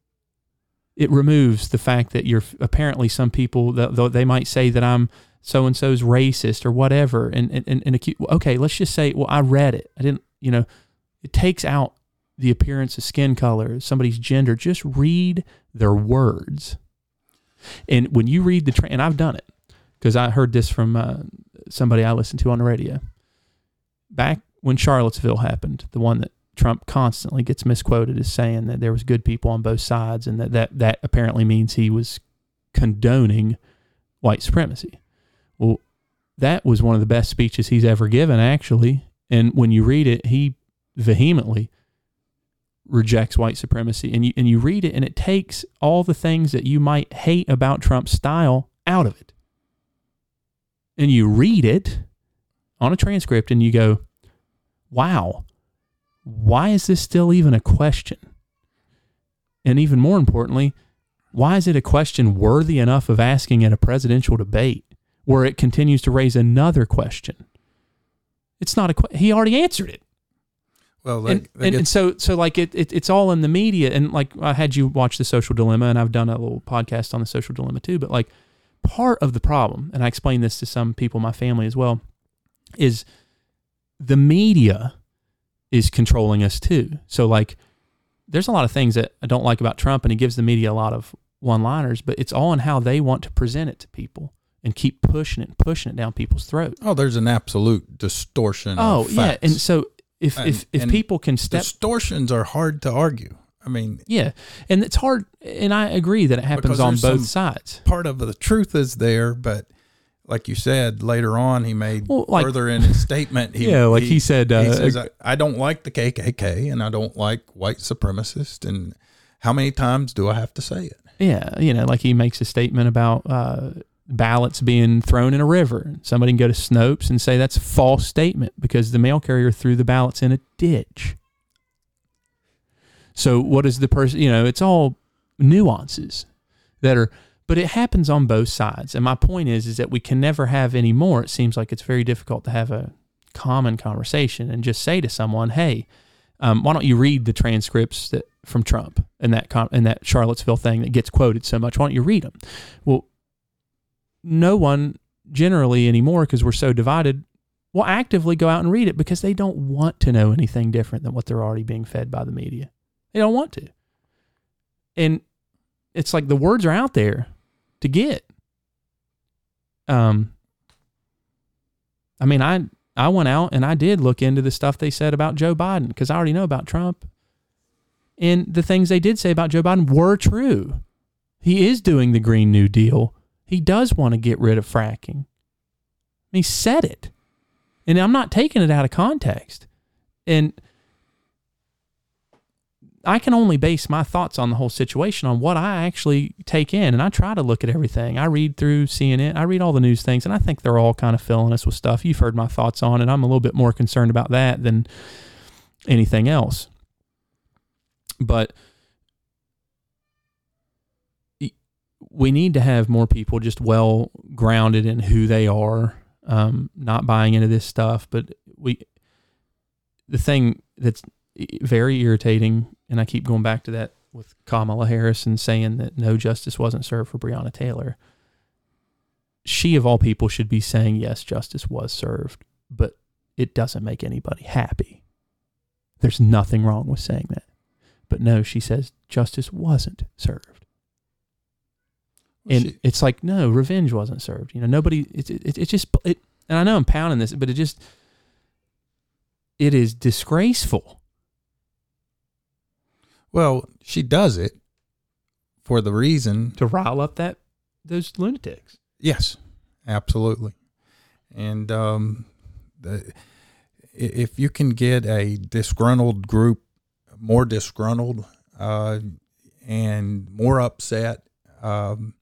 it removes the fact that you're apparently some people that they might say that I'm so and so's racist or whatever and and and, and acu- okay let's just say well I read it I didn't you know it takes out the appearance of skin color somebody's gender just read their words And when you read the, tra- and I've done it because I heard this from uh, somebody I listened to on the radio. Back when Charlottesville happened, the one that Trump constantly gets misquoted as saying that there was good people on both sides, and that that, that apparently means he was condoning white supremacy. Well, that was one of the best speeches he's ever given, actually. And when you read it, he vehemently rejects white supremacy. And you and you read it, and it takes all the things that you might hate about Trump's style out of it. And you read it on a transcript, and you go, "Wow, why is this still even a question?" And even more importantly, why is it a question worthy enough of asking at a presidential debate where it continues to raise another question? It's not a que- he already answered it. Well, that, and, that and, and so so like it, it it's all in the media and like I had you watch the social dilemma and I've done a little podcast on the social dilemma too but like part of the problem and I explain this to some people in my family as well is the media is controlling us too so like there's a lot of things that I don't like about Trump and he gives the media a lot of one-liners but it's all in how they want to present it to people and keep pushing it and pushing it down people's throats oh, there's an absolute distortion. oh yeah and so if And- if if people can step distortions are hard to argue. I mean, Yeah, and it's hard, and I agree that it happens on both sides. part of the truth is there, but like you said, later on he made Well, like- further in his statement. He, Yeah, like he said, he uh, says, I, I don't like the KKK and I don't like white supremacists. And how many times do I have to say it? Yeah, you know, like he makes a statement about uh, ballots being thrown in a river. Somebody can go to Snopes and say that's a false statement because the mail carrier threw the ballots in a ditch. So what is the person? You know, it's all nuances that are, but it happens on both sides. And my point is, is that we can never have any more. It seems like it's very difficult to have a common conversation and just say to someone, "Hey, um, why don't you read the transcripts that from Trump and that com- and that Charlottesville thing that gets quoted so much? Why don't you read them?" Well, no one generally anymore because we're so divided will actively go out and read it because they don't want to know anything different than what they're already being fed by the media. They don't want to. And it's like the words are out there to get. Um I mean, I I went out and I did look into the stuff they said about Joe Biden because I already know about Trump. And the things they did say about Joe Biden were true. He is doing the Green New Deal. He does want to get rid of fracking. He said it. And I'm not taking it out of context. And I can only base my thoughts on the whole situation on what I actually take in. And I try to look at everything. I read through CNN, I read all the news things, and I think they're all kind of filling us with stuff. You've heard my thoughts on it. I'm a little bit more concerned about that than anything else. But we need to have more people just well grounded in who they are, um, not buying into this stuff. But we, the thing that's very irritating, and I keep going back to that with Kamala Harris and saying that no justice wasn't served for Breonna Taylor. She, of all people, should be saying, yes, justice was served, but it doesn't make anybody happy. There's nothing wrong with saying that. But no, she says justice wasn't served. And it's like, no, revenge wasn't served. You know, nobody, it's it, it just, it, and I know I'm pounding this, but it just, it is disgraceful. well, she does it for the reason to rile up that those lunatics. Yes, absolutely. And um, the, if you can get a disgruntled group more disgruntled uh, and more upset, um,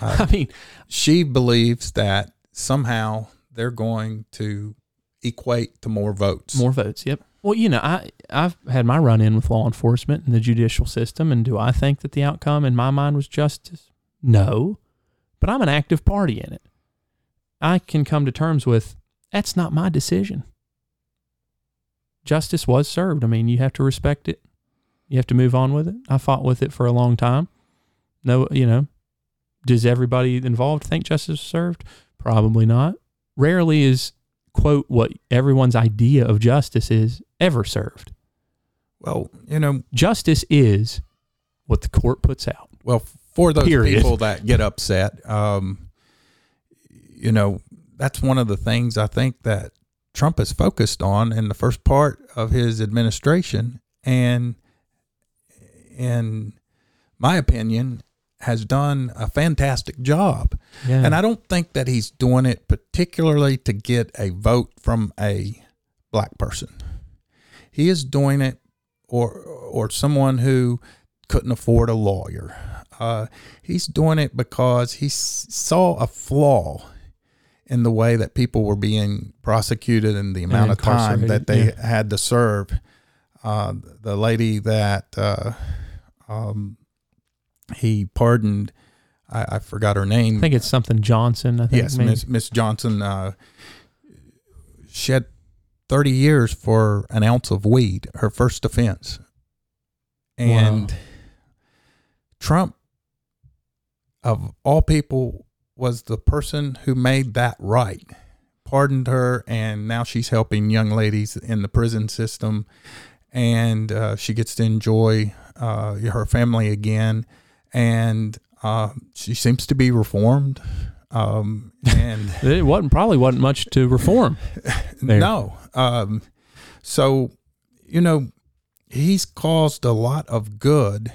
uh, I mean, she believes that somehow they're going to equate to more votes. more votes. Yep. Well, you know, I I've had my run in with law enforcement and the judicial system, and do I think that the outcome in my mind was justice? No, but I'm an active party in it. I can come to terms with that's not my decision. Justice was served. I mean, you have to respect it. You have to move on with it. I fought with it for a long time. No, you know, does everybody involved think justice served? Probably not. Rarely is quote what everyone's idea of justice is ever served. well, you know, Justice is what the court puts out. Well, for those Period. people that get upset, um, you know, that's one of the things I think that Trump has focused on in the first part of his administration, and in my opinion, has done a fantastic job. Yeah. And I don't think that he's doing it particularly to get a vote from a black person. He is doing it or or someone who couldn't afford a lawyer. Uh, he's doing it because he s- saw a flaw in the way that people were being prosecuted and the amount of time that they incarcerated, had to serve. Uh, the lady that uh, um, he pardoned, I, I forgot her name. I think it's something Johnson. I think Yes. Miss Miss Johnson. Uh, she had thirty years for an ounce of weed, her first offense, and Wow. Trump, of all people, was the person who made that right. Pardoned her, and now she's helping young ladies in the prison system, and uh, she gets to enjoy uh, her family again, and uh, she seems to be reformed. Um, and It wasn't probably wasn't much to reform. there. no. Um, so, you know, he's caused a lot of good,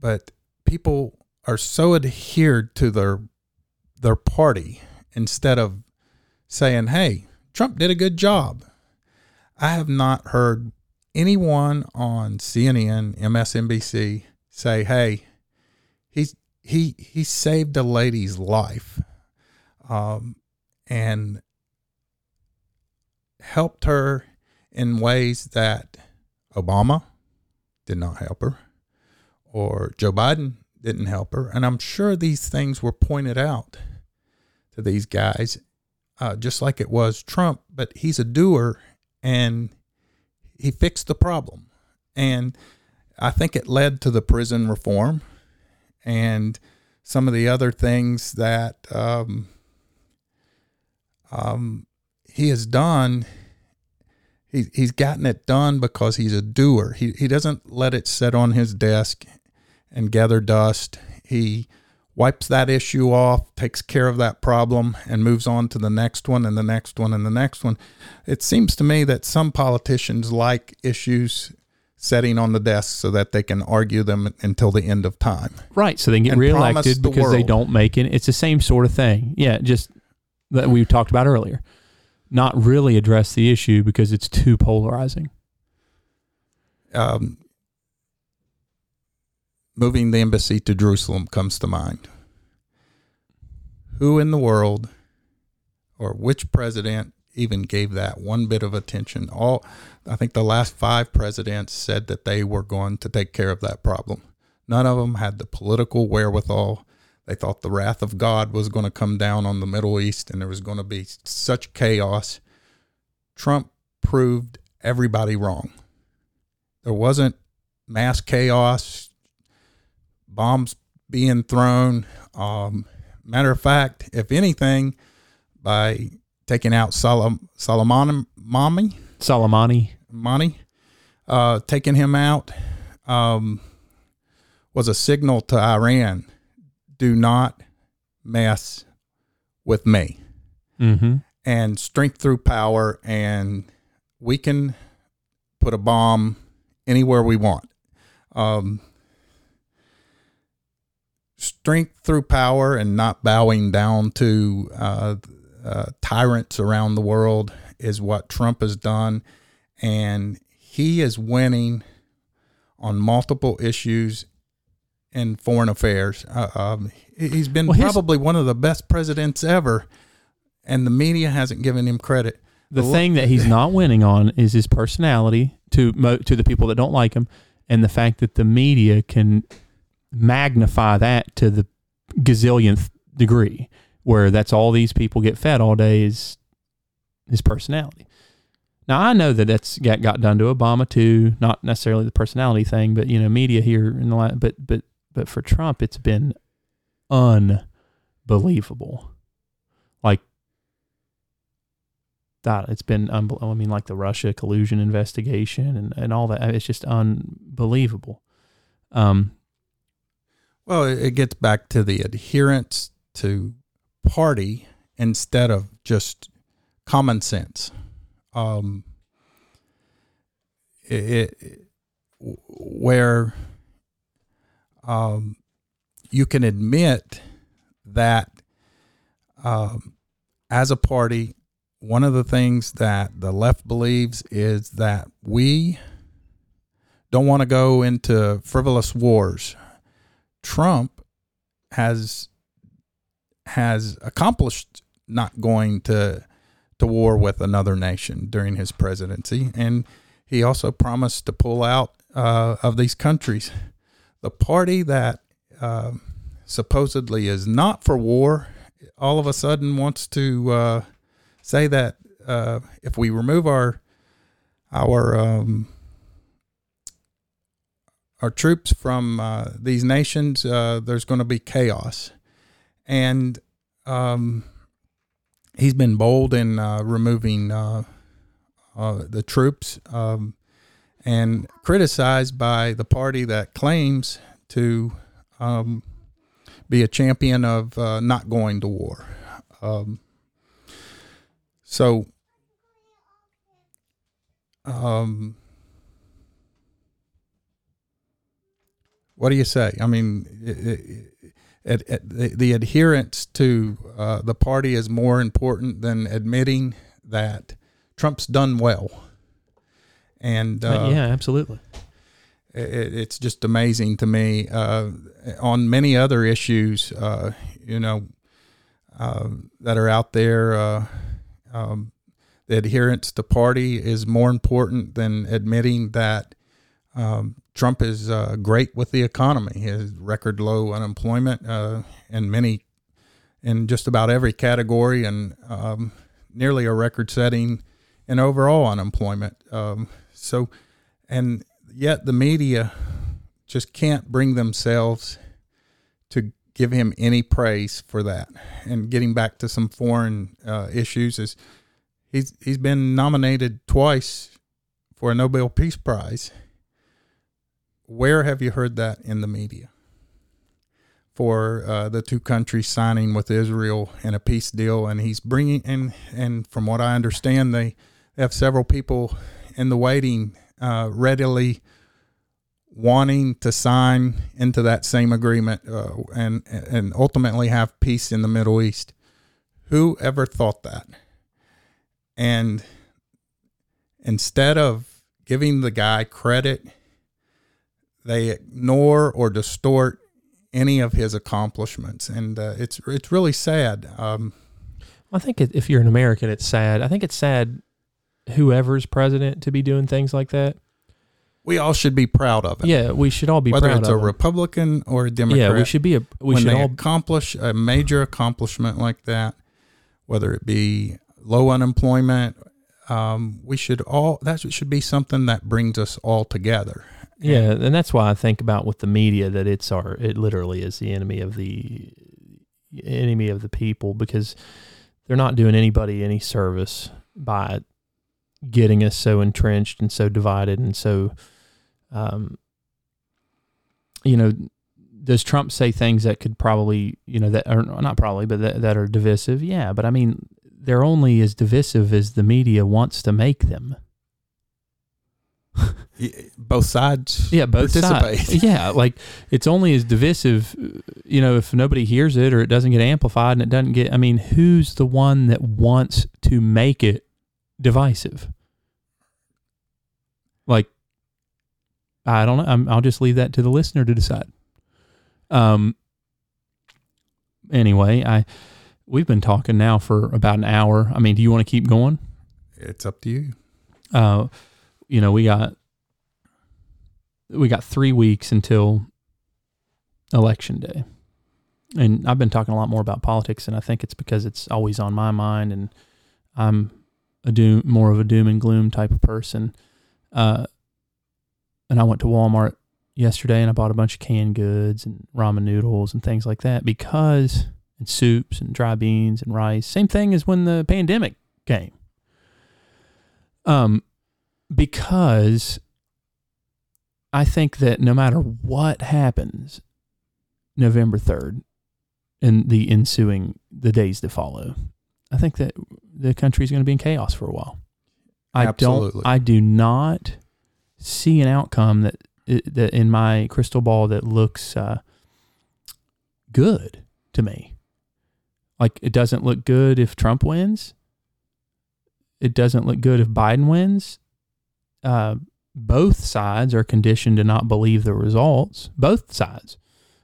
but people are so adhered to their their party instead of saying, "Hey, Trump did a good job." I have not heard anyone on CNN, MSNBC say, "Hey, he he saved a lady's life." Um, and helped her in ways that Obama did not help her or Joe Biden didn't help her. And I'm sure these things were pointed out to these guys, uh, just like it was Trump, but he's a doer and he fixed the problem. And I think it led to the prison reform and some of the other things that um, um, he has done. He, he's gotten it done because he's a doer. He, he doesn't let it sit on his desk and gather dust. He wipes that issue off, takes care of that problem, and moves on to the next one and the next one and the next one. It seems to me that some politicians like issues sitting on the desk so that they can argue them until the end of time. Right. So they can get reelected the because they don't make it. It's the same sort of thing. Yeah. Just that we talked about earlier. Not really address the issue because it's too polarizing. um, moving the embassy to Jerusalem comes to mind. Who in the world or which president even gave that one bit of attention? All I think the last five presidents said that they were going to take care of that problem. None of them had the political wherewithal. They thought the wrath of God was going to come down on the Middle East and there was going to be such chaos. Trump proved everybody wrong. There wasn't mass chaos, bombs being thrown. Um, matter of fact, if anything, by taking out Solom- Solomon Mommy, Soleimani. Money, uh, taking him out um, was a signal to Iran: do not mess with me. Mm-hmm. And strength through power, and we can put a bomb anywhere we want. Um, strength through power and not bowing down to uh, uh, tyrants around the world is what Trump has done. And he is winning on multiple issues in foreign affairs. Uh, um, he- he's been Well, probably one of the best presidents ever, and the media hasn't given him credit. The The- thing that he's not winning on is his personality to mo- to the people that don't like him, and the fact that the media can magnify that to the gazillionth degree, where that's all these people get fed all day is his personality. Now I know that that's got, got done to Obama too, not necessarily the personality thing, but you know, media here in the la- but but but for Trump, it's been unbelievable. Like that, it's been unbelievable. I mean, like the Russia collusion investigation and and all that. It's just unbelievable. Um, Well, it gets back to the adherence to party instead of just common sense. Um, it, it where um, you can admit that um, as a party, one of the things that the left believes is that we don't want to go into frivolous wars. Trump has has accomplished not going to to war with another nation during his presidency, and he also promised to pull out uh, of these countries. The party that uh, supposedly is not for war, all of a sudden wants to uh, say that uh, if we remove our our um, our troops from uh, these nations, uh, there's going to be chaos, and um, he's been bold in uh, removing uh, uh, the troops um, and criticized by the party that claims to um, be a champion of uh, not going to war. Um, so, um, what do you say? I mean, it, it, it, the, the adherence to uh, the party is more important than admitting that Trump's done well. And uh, yeah, absolutely. It, it's just amazing to me. Uh, on many other issues, uh, you know, uh, that are out there, uh, um, the adherence to party is more important than admitting that um, Trump is uh, great with the economy. His record low unemployment uh, in many, in just about every category, and um, nearly a record-setting in overall unemployment. Um, so, and yet the media just can't bring themselves to give him any praise for that. And getting back to some foreign uh, issues is he's he's been nominated twice for a Nobel Peace Prize. Where have you heard that in the media? For uh, the two countries signing with Israel in a peace deal, and he's bringing and and from what I understand, they have several people in the waiting uh, readily wanting to sign into that same agreement uh, and and ultimately have peace in the Middle East. Who ever thought that? And instead of giving the guy credit, they ignore or distort any of his accomplishments, and uh, it's it's really sad. Um, I think if you're an American, it's sad. I think it's sad whoever's president to be doing things like that. We all should be proud of it. Yeah, we should all be whether proud it's of a it. Republican or a Democrat. Yeah, we should be a we when should they all accomplish a major accomplishment like that, whether it be low unemployment, um, we should all that should be something that brings us all together. Yeah, and that's why I think about with the media that it's our it literally is the enemy of the enemy of the people because they're not doing anybody any service by getting us so entrenched and so divided and so um you know does Trump say things that could probably you know that are not probably but that, that are divisive? Yeah but I mean they're only as divisive as the media wants to make them Both sides, yeah, both sides. Yeah, like it's only as divisive, you know, if nobody hears it or it doesn't get amplified and it doesn't get. I mean, who's the one that wants to make it divisive? Like, I don't know. I'm, I'll just leave that to the listener to decide. Um. Anyway, I we've been talking now for about an hour. I mean, do you want to keep going? It's up to you. uh, you know, we got we got three weeks until election day, and I've been talking a lot more about politics, and I think it's because it's always on my mind, and I'm a doom more of a doom and gloom type of person. Uh, and I went to Walmart yesterday, and I bought a bunch of canned goods and ramen noodles and things like that because and soups and dry beans and rice. Same thing as when the pandemic came. Um, because I think that no matter what happens, November 3rd and the ensuing the days that follow, I think that the country is going to be in chaos for a while. I Absolutely. don't I do not see an outcome that that in my crystal ball that looks uh, good to me. Like it doesn't look good if Trump wins. It doesn't look good if Biden wins. Uh, both sides are conditioned to not believe the results. Both sides.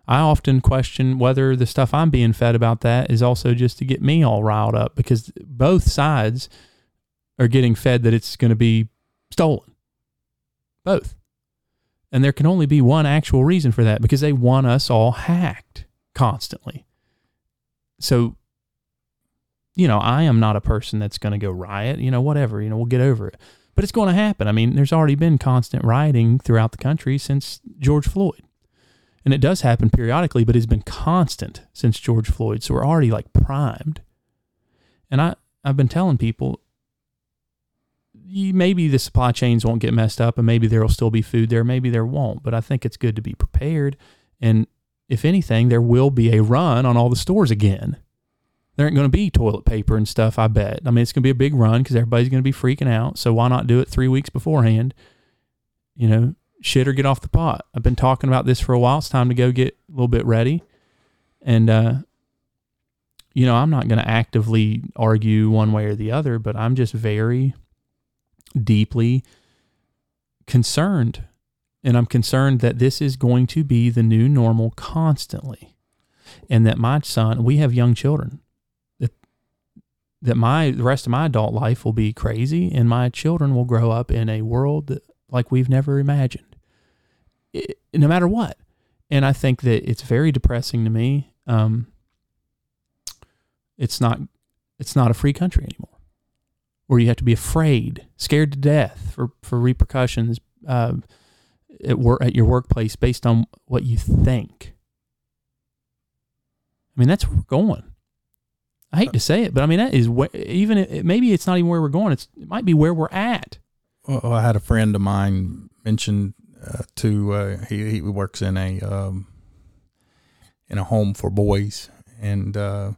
I often question whether the stuff I'm being fed about that is also just to get me all riled up because both sides are getting fed that it's going to be stolen. Both. And there can only be one actual reason for that because they want us all hacked constantly. So, you know, I am not a person that's going to go riot, you know, whatever, you know, we'll get over it. But it's going to happen. I mean, there's already been constant rioting throughout the country since George Floyd. And it does happen periodically, but it's been constant since George Floyd. So we're already like primed. And I, I've been telling people maybe the supply chains won't get messed up and maybe there will still be food there. Maybe there won't. But I think it's good to be prepared. And if anything, there will be a run on all the stores again. There ain't going to be toilet paper and stuff, I bet. I mean, it's going to be a big run because everybody's going to be freaking out. So why not do it three weeks beforehand? You know, shit or get off the pot. I've been talking about this for a while. It's time to go get a little bit ready. And, uh, you know, I'm not going to actively argue one way or the other, but I'm just very deeply concerned. And I'm concerned that this is going to be the new normal constantly. And that my son, we have young children, that my, the rest of my adult life will be crazy and my children will grow up in a world that, like we've never imagined, it, no matter what. And I think that it's very depressing to me. Um, it's not, it's not a free country anymore where you have to be afraid, scared to death for, for repercussions uh, at work at your workplace based on what you think. I mean, that's where we're going. I hate to say it, but I mean that is wh- even maybe it's not even where we're going. It's it might be where we're at. Well, I had a friend of mine mention uh, to uh, he he works in a um, in a home for boys, and uh,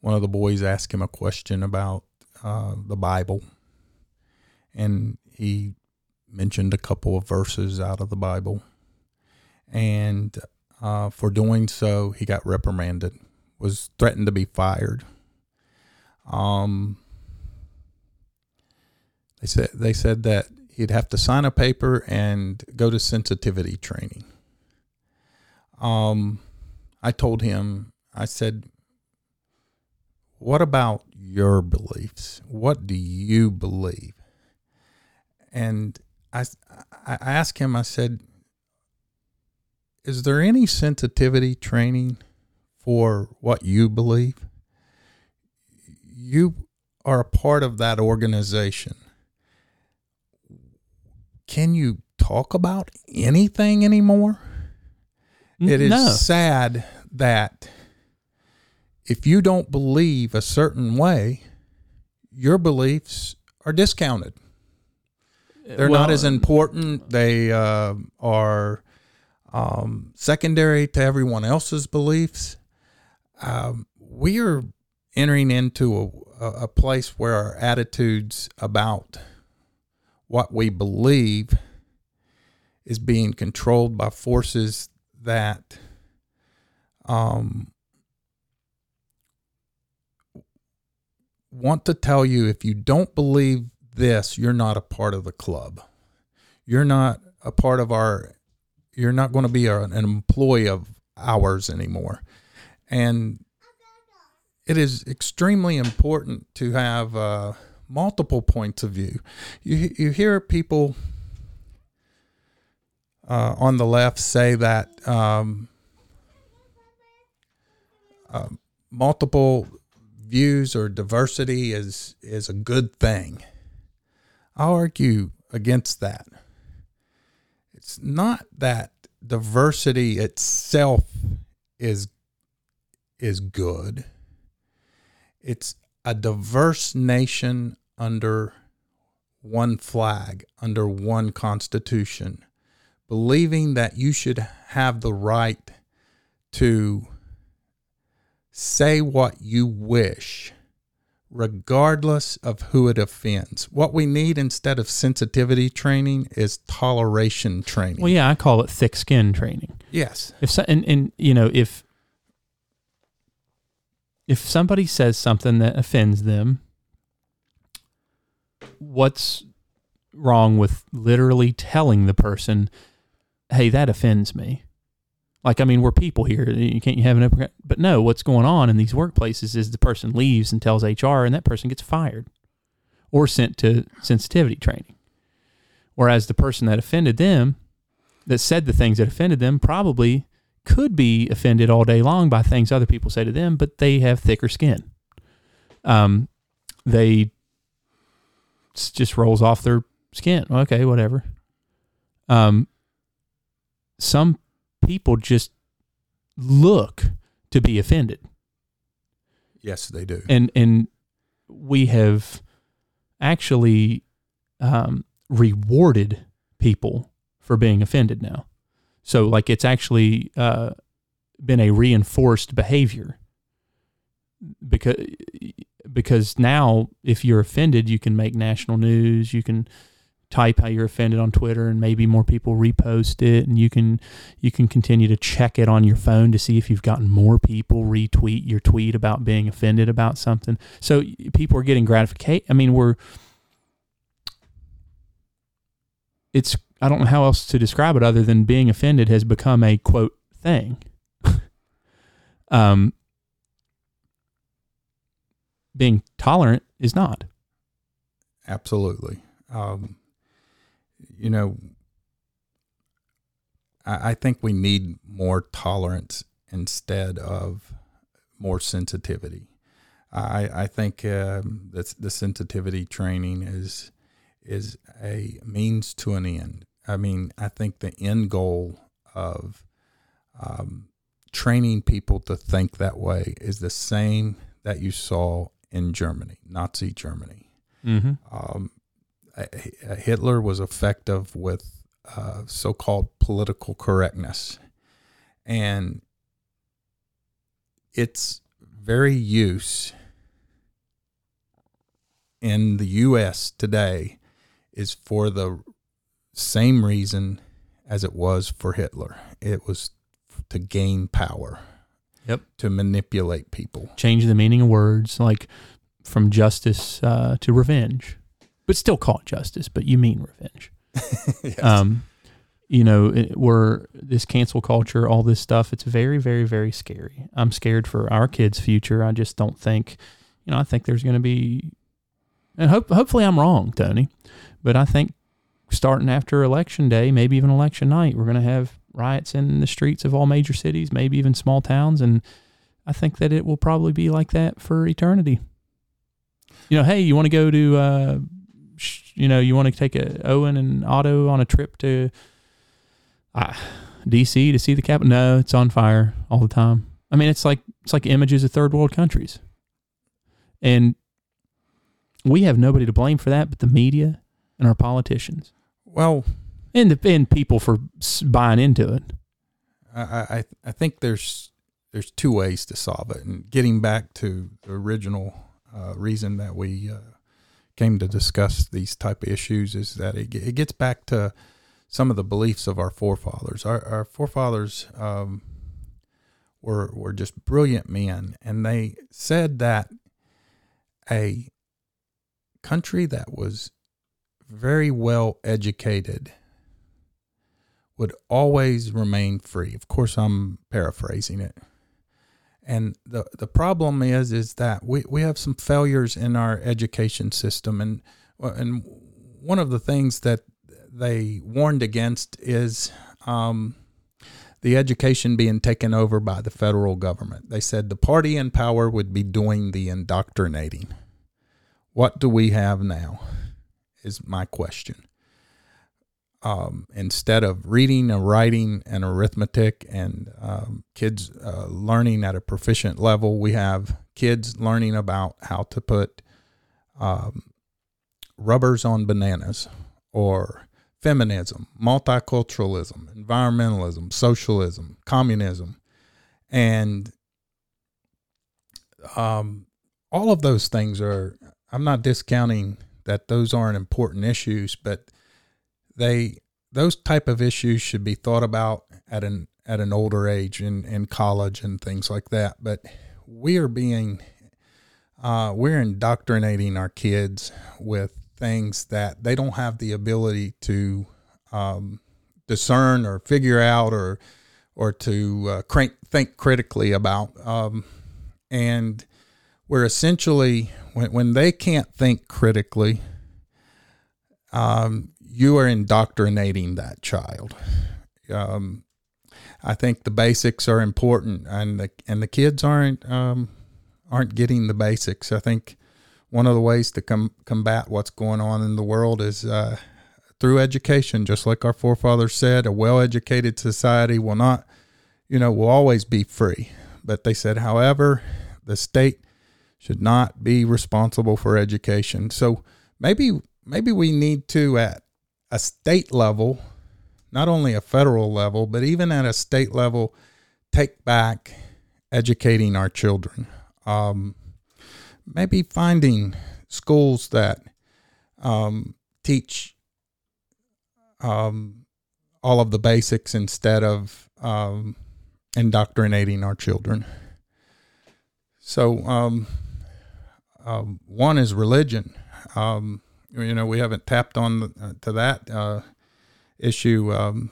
one of the boys asked him a question about uh, the Bible, and he mentioned a couple of verses out of the Bible, and uh, for doing so, he got reprimanded, was threatened to be fired. Um, they said they said that he'd have to sign a paper and go to sensitivity training. Um, I told him, I said, "What about your beliefs? What do you believe?" And I, I asked him. I said, "Is there any sensitivity training for what you believe?" You are a part of that organization can you talk about anything anymore? It is no. sad that if you don't believe a certain way, your beliefs are discounted. They're not as important. They uh, are um, secondary to everyone else's beliefs. Um, we are entering into a, a place where our attitudes about what we believe is being controlled by forces that um, want to tell you if you don't believe this, you're not a part of the club. You're not a part of our, you're not going to be an employee of ours anymore. And it is extremely important to have uh, multiple points of view. You, you hear people uh, on the left say that um, uh, multiple views or diversity is is a good thing. I'll argue against that. It's not that diversity itself is is good. It's a diverse nation under one flag, under one constitution, believing that you should have the right to say what you wish, regardless of who it offends. What we need instead of sensitivity training is toleration training. Well, yeah, I call it thick skin training. Yes. If so, and and you know if if somebody says something that offends them, what's wrong with literally telling the person, "Hey, that offends me"? Like, I mean, we're people here. You can't you have an open. But no, what's going on in these workplaces is the person leaves and tells HR, and that person gets fired or sent to sensitivity training. Whereas the person that offended them, that said the things that offended them, probably could be offended all day long by things other people say to them, but they have thicker skin. Um, they just rolls off their skin. Okay, whatever. Um, some people just look to be offended, Yes, they do. and and we have actually um, rewarded people for being offended now. So like it's actually uh, been a reinforced behavior because because now if you're offended, you can make national news. You can type how you're offended on Twitter, and maybe more people repost it, and you can you can continue to check it on your phone to see if you've gotten more people retweet your tweet about being offended about something. So people are getting gratification. I mean, we're it's I don't know how else to describe it other than being offended has become a quote thing. um, being tolerant is not. Absolutely. Um, you know, I, I think we need more tolerance instead of more sensitivity. I, I think um, the sensitivity training is is a means to an end. I mean, I think the end goal of um, training people to think that way is the same that you saw in Germany, Nazi Germany. Mm-hmm. Um, Hitler was effective with uh, so called political correctness. And its very use in the U.S. today is for the same reason as it was for Hitler. It was to gain power. Yep. To manipulate people. Change the meaning of words, like from justice uh, to revenge, but still call it justice, but you mean revenge. yes. Um, you know, it, we're this cancel culture, all this stuff. It's very, very, very scary. I'm scared for our kids' future. I just don't think, you know, I think there's going to be, and hope, hopefully I'm wrong, Tony, but I think starting after election day, maybe even election night, we're going to have riots in the streets of all major cities, maybe even small towns, and I think that it will probably be like that for eternity. You know, hey, you want to go to, uh, sh- you know, you want to take a Owen and Otto on a trip to uh, DC to see the Capitol? No, it's on fire all the time. I mean, it's like it's like images of third world countries, and we have nobody to blame for that but the media and our politicians well, and the and people for buying into it. I, I I think there's there's two ways to solve it, and getting back to the original uh, reason that we uh, came to discuss these type of issues is that it, it gets back to some of the beliefs of our forefathers. Our, our forefathers um, were were just brilliant men, and they said that a country that was very well educated would always remain free. Of course, I'm paraphrasing it. And the the problem is is that we, we have some failures in our education system, and and one of the things that they warned against is um, the education being taken over by the federal government. They said the party in power would be doing the indoctrinating. What do we have now? Is my question um, instead of reading and writing and arithmetic and um, kids uh, learning at a proficient level, we have kids learning about how to put um, rubbers on bananas or feminism, multiculturalism, environmentalism, socialism, communism. and um, all of those things are. I'm not discounting that those aren't important issues, but they those type of issues should be thought about at an at an older age in, in college and things like that. But we are being uh, we're indoctrinating our kids with things that they don't have the ability to um, discern or figure out or or to uh, crank, think critically about. Um, and we're essentially when, when they can't think critically, um, you are indoctrinating that child. Um, I think the basics are important, and the and the kids aren't um, aren't getting the basics. I think one of the ways to com- combat what's going on in the world is uh, through education. Just like our forefathers said, a well-educated society will not, you know, will always be free. But they said, however, the state should not be responsible for education. So maybe maybe we need to at a state level not only a federal level, but even at a state level, take back educating our children. Um, maybe finding schools that um, teach um, all of the basics instead of um, indoctrinating our children. So, um, um, one is religion. you know, we haven't tapped on the, uh, to that. Uh, issue. Um,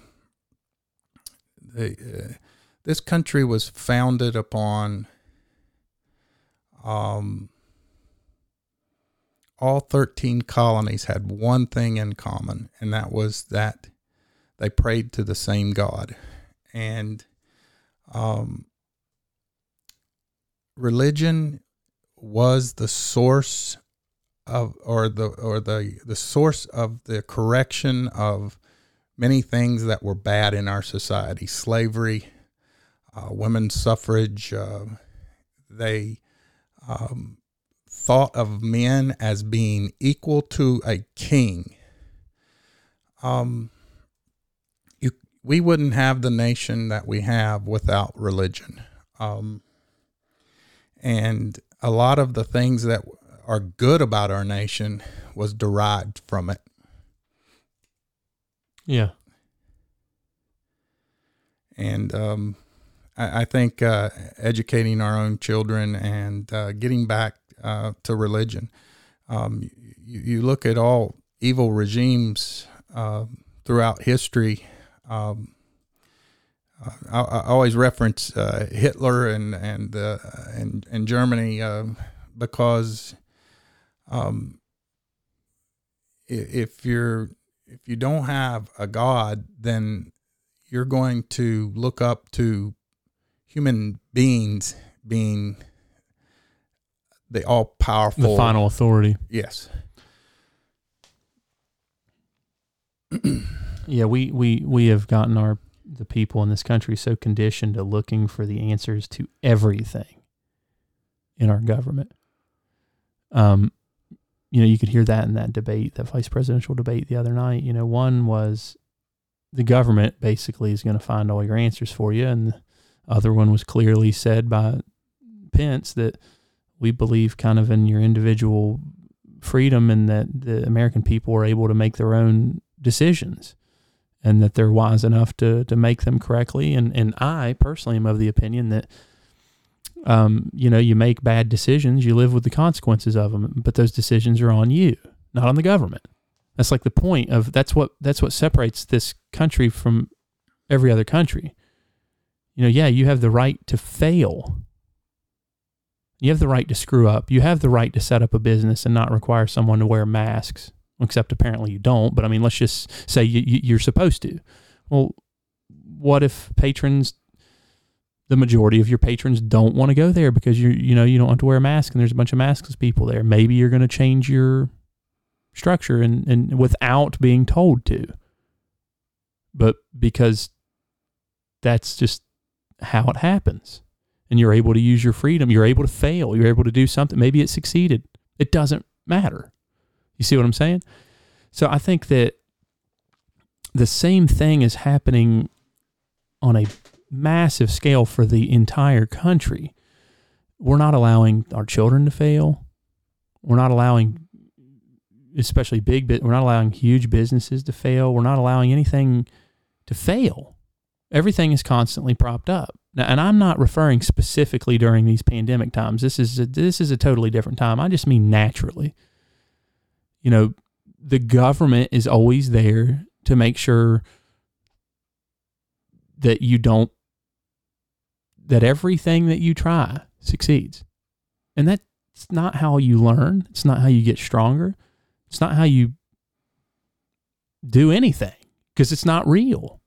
uh, this country was founded upon um, all 13 colonies had one thing in common, and that was that they prayed to the same God. And um, religion was the source of or the or the the source of the correction of many things that were bad in our society slavery, uh, women's suffrage. Uh, they um, thought of men as being equal to a king. Um, you, we wouldn't have the nation that we have without religion. Um, and a lot of the things that are good about our nation was derived from it. Yeah. And um, I, I, think uh, educating our own children and uh, getting back uh, to religion. Um, you, you, look at all evil regimes um, throughout history. Um, I, I, always reference uh, Hitler and and uh, and, and Germany um, because um, if you're if you don't have a God, then you're going to look up to human beings being the all powerful, the final authority. Yes. yeah, we, we we have gotten our the people in this country so conditioned to looking for the answers to everything in our government. Um, you know, you could hear that in that debate, that vice presidential debate the other night. You know, one was the government basically is going to find all your answers for you, and the other one was clearly said by Pence that we believe kind of in your individual freedom and that the American people are able to make their own decisions and that they're wise enough to to make them correctly. And and I personally am of the opinion that um, you know, you make bad decisions, you live with the consequences of them, but those decisions are on you, not on the government. That's like the point of that's what that's what separates this country from every other country. You know, yeah, you have the right to fail. You have the right to screw up. You have the right to set up a business and not require someone to wear masks, except apparently you don't. But I mean, let's just say you, you're supposed to. Well, what if patrons the majority of your patrons don't want to go there because you you know you don't want to wear a mask and there's a bunch of maskless people there. Maybe you're going to change your structure and and without being told to. But because that's just how it happens. And you're able to use your freedom, you're able to fail, you're able to do something. Maybe it succeeded. It doesn't matter. You see what I'm saying? So I think that the same thing is happening on a massive scale for the entire country. We're not allowing our children to fail. We're not allowing, especially big, we're not allowing huge businesses to fail. We're not allowing anything to fail. Everything is constantly propped up. Now, and I'm not referring specifically during these pandemic times. This is a, this is a totally different time. I just mean naturally. You know, the government is always there to make sure that you don't that everything that you try succeeds. And that's not how you learn. It's not how you get stronger. It's not how you do anything because it's not real.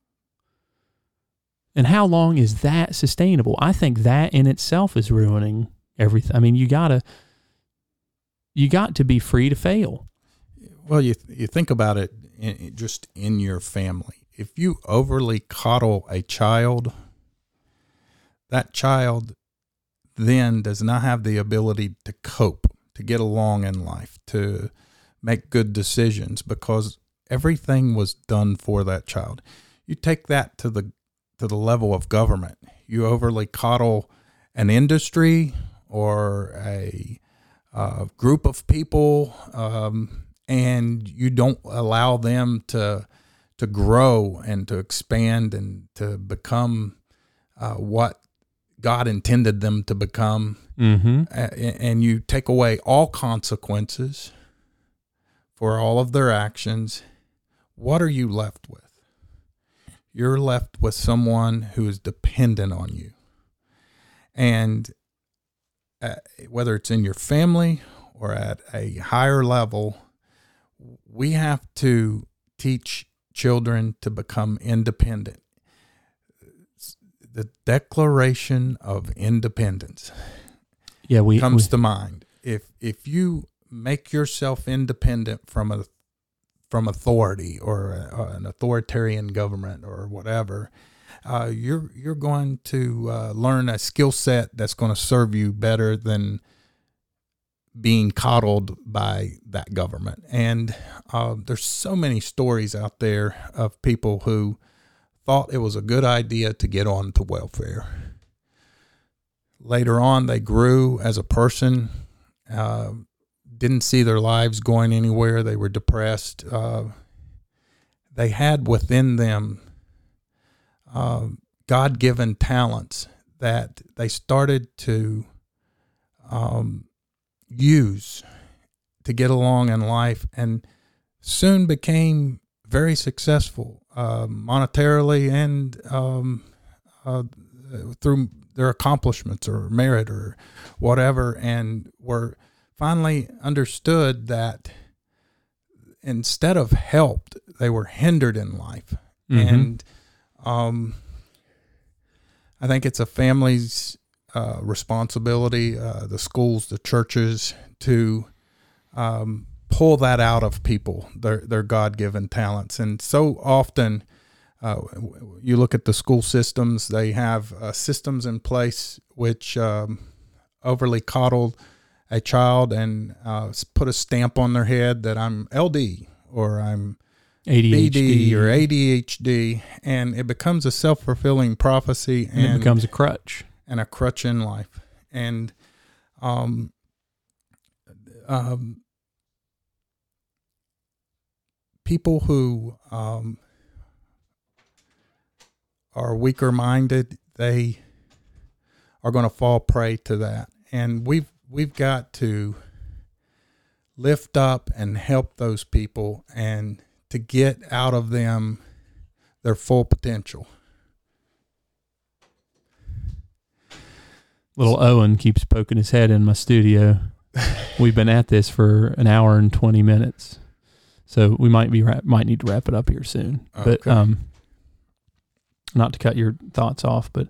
And how long is that sustainable? I think that in itself is ruining everything. I mean, you got to you got to be free to fail. Well, you you think about it in, just in your family. If you overly coddle a child, that child then does not have the ability to cope, to get along in life, to make good decisions because everything was done for that child. You take that to the to the level of government. You overly coddle an industry or a uh, group of people, um, and you don't allow them to to grow and to expand and to become uh, what God intended them to become, mm-hmm. and you take away all consequences for all of their actions, what are you left with? You're left with someone who is dependent on you. And uh, whether it's in your family or at a higher level, we have to teach children to become independent the Declaration of Independence yeah, we, comes we, to mind. If if you make yourself independent from a from authority or a, an authoritarian government or whatever, uh, you're you're going to uh, learn a skill set that's going to serve you better than being coddled by that government. And uh, there's so many stories out there of people who thought it was a good idea to get on to welfare. Later on, they grew as a person, uh, didn't see their lives going anywhere. They were depressed. Uh, they had within them uh, God given talents that they started to um, use to get along in life and soon became very successful uh, monetarily and um, uh, through their accomplishments or merit or whatever, and were finally understood that instead of helped, they were hindered in life. Mm-hmm. And um, I think it's a family's uh, responsibility, uh, the schools, the churches, to um, pull that out of people, their their God given talents. And so often, uh, you look at the school systems; they have uh, systems in place which um, overly coddle a child and uh, put a stamp on their head that I'm LD or I'm ADHD BD or ADHD, and it becomes a self fulfilling prophecy, and, and, it becomes a crutch and a crutch in life. And um, um, people who um, are weaker minded, they are going to fall prey to that. And we've we've got to lift up and help those people and to get out of them their full potential. Little Owen keeps poking his head in my studio. We've been at this for an hour and 20 minutes. So we might be might need to wrap it up here soon. Okay. But um, not to cut your thoughts off, but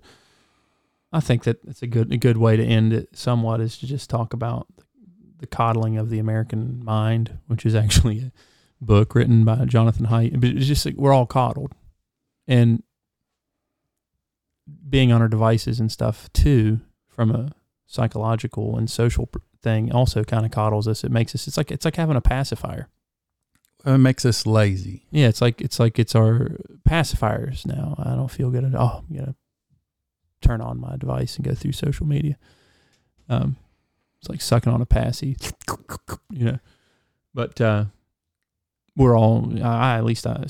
I think that it's a good a good way to end it. Somewhat is to just talk about the coddling of the American mind, which is actually a book written by Jonathan Haidt. But it's just like we're all coddled, and being on our devices and stuff too, from a psychological and social thing, also kind of coddles us. It makes us. It's like it's like having a pacifier it makes us lazy. Yeah, it's like it's like it's our pacifiers now. I don't feel good at all. You know, turn on my device and go through social media. Um, it's like sucking on a passy, you know. But uh, we're all. I at least I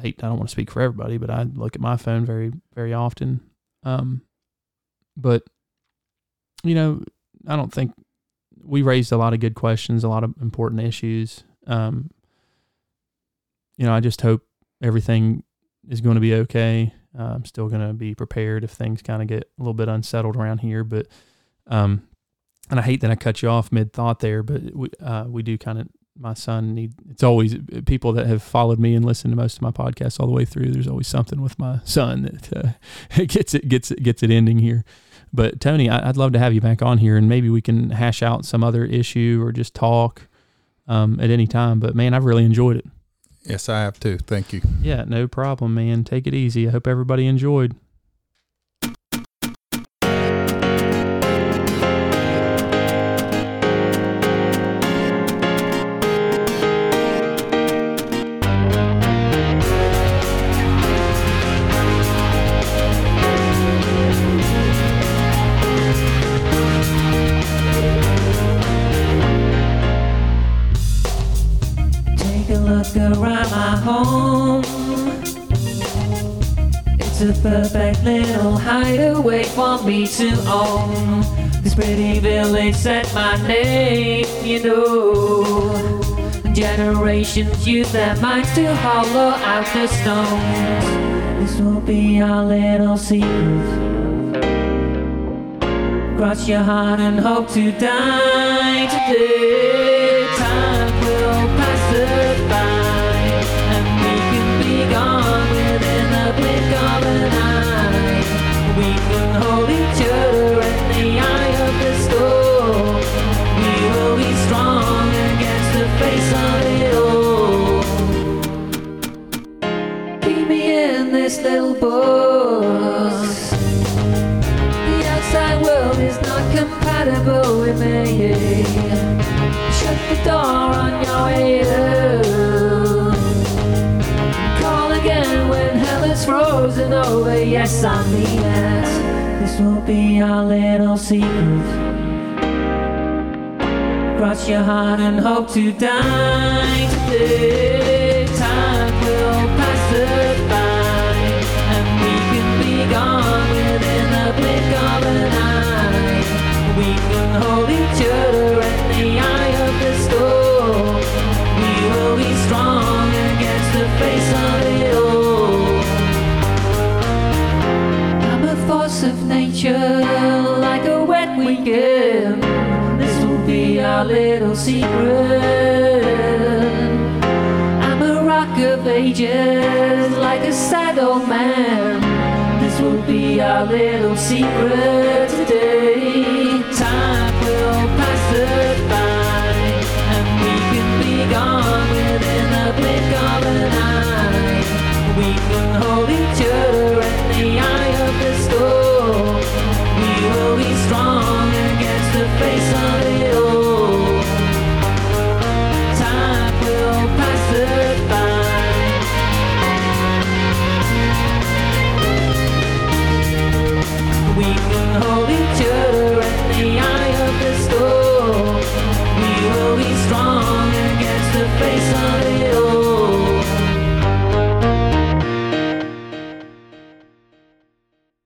hate. I don't want to speak for everybody, but I look at my phone very very often. Um, but you know, I don't think we raised a lot of good questions, a lot of important issues. Um, you know, I just hope everything is going to be okay. Uh, I'm still going to be prepared if things kind of get a little bit unsettled around here. But, um, and I hate that I cut you off mid thought there, but we, uh, we do kind of, my son need, it's always people that have followed me and listened to most of my podcasts all the way through. There's always something with my son that uh, gets it, gets it, gets it ending here. But Tony, I, would love to have you back on here and maybe we can hash out some other issue or just talk um, at any time. But man, I've really enjoyed it. Yes, I have too. Thank you. Yeah, no problem, man. Take it easy. I hope everybody enjoyed. Perfect little hideaway for me to own. This pretty village set my name, you know. Generations use their minds to hollow out the stones. This will be our little secret. Cross your heart and hope to die today. Yes, I mean. This will be our little secret. Cross your heart and hope to die today. Time will pass us by, and we can be gone within the blink of an eye. We can hold each other the strong against the face of it all. I'm a force of nature, like a wet weekend. This will be our little secret. I'm a rock of ages, like a sad old man. This will be our little secret today. Time hold each other in the eye of the storm. We will be strong.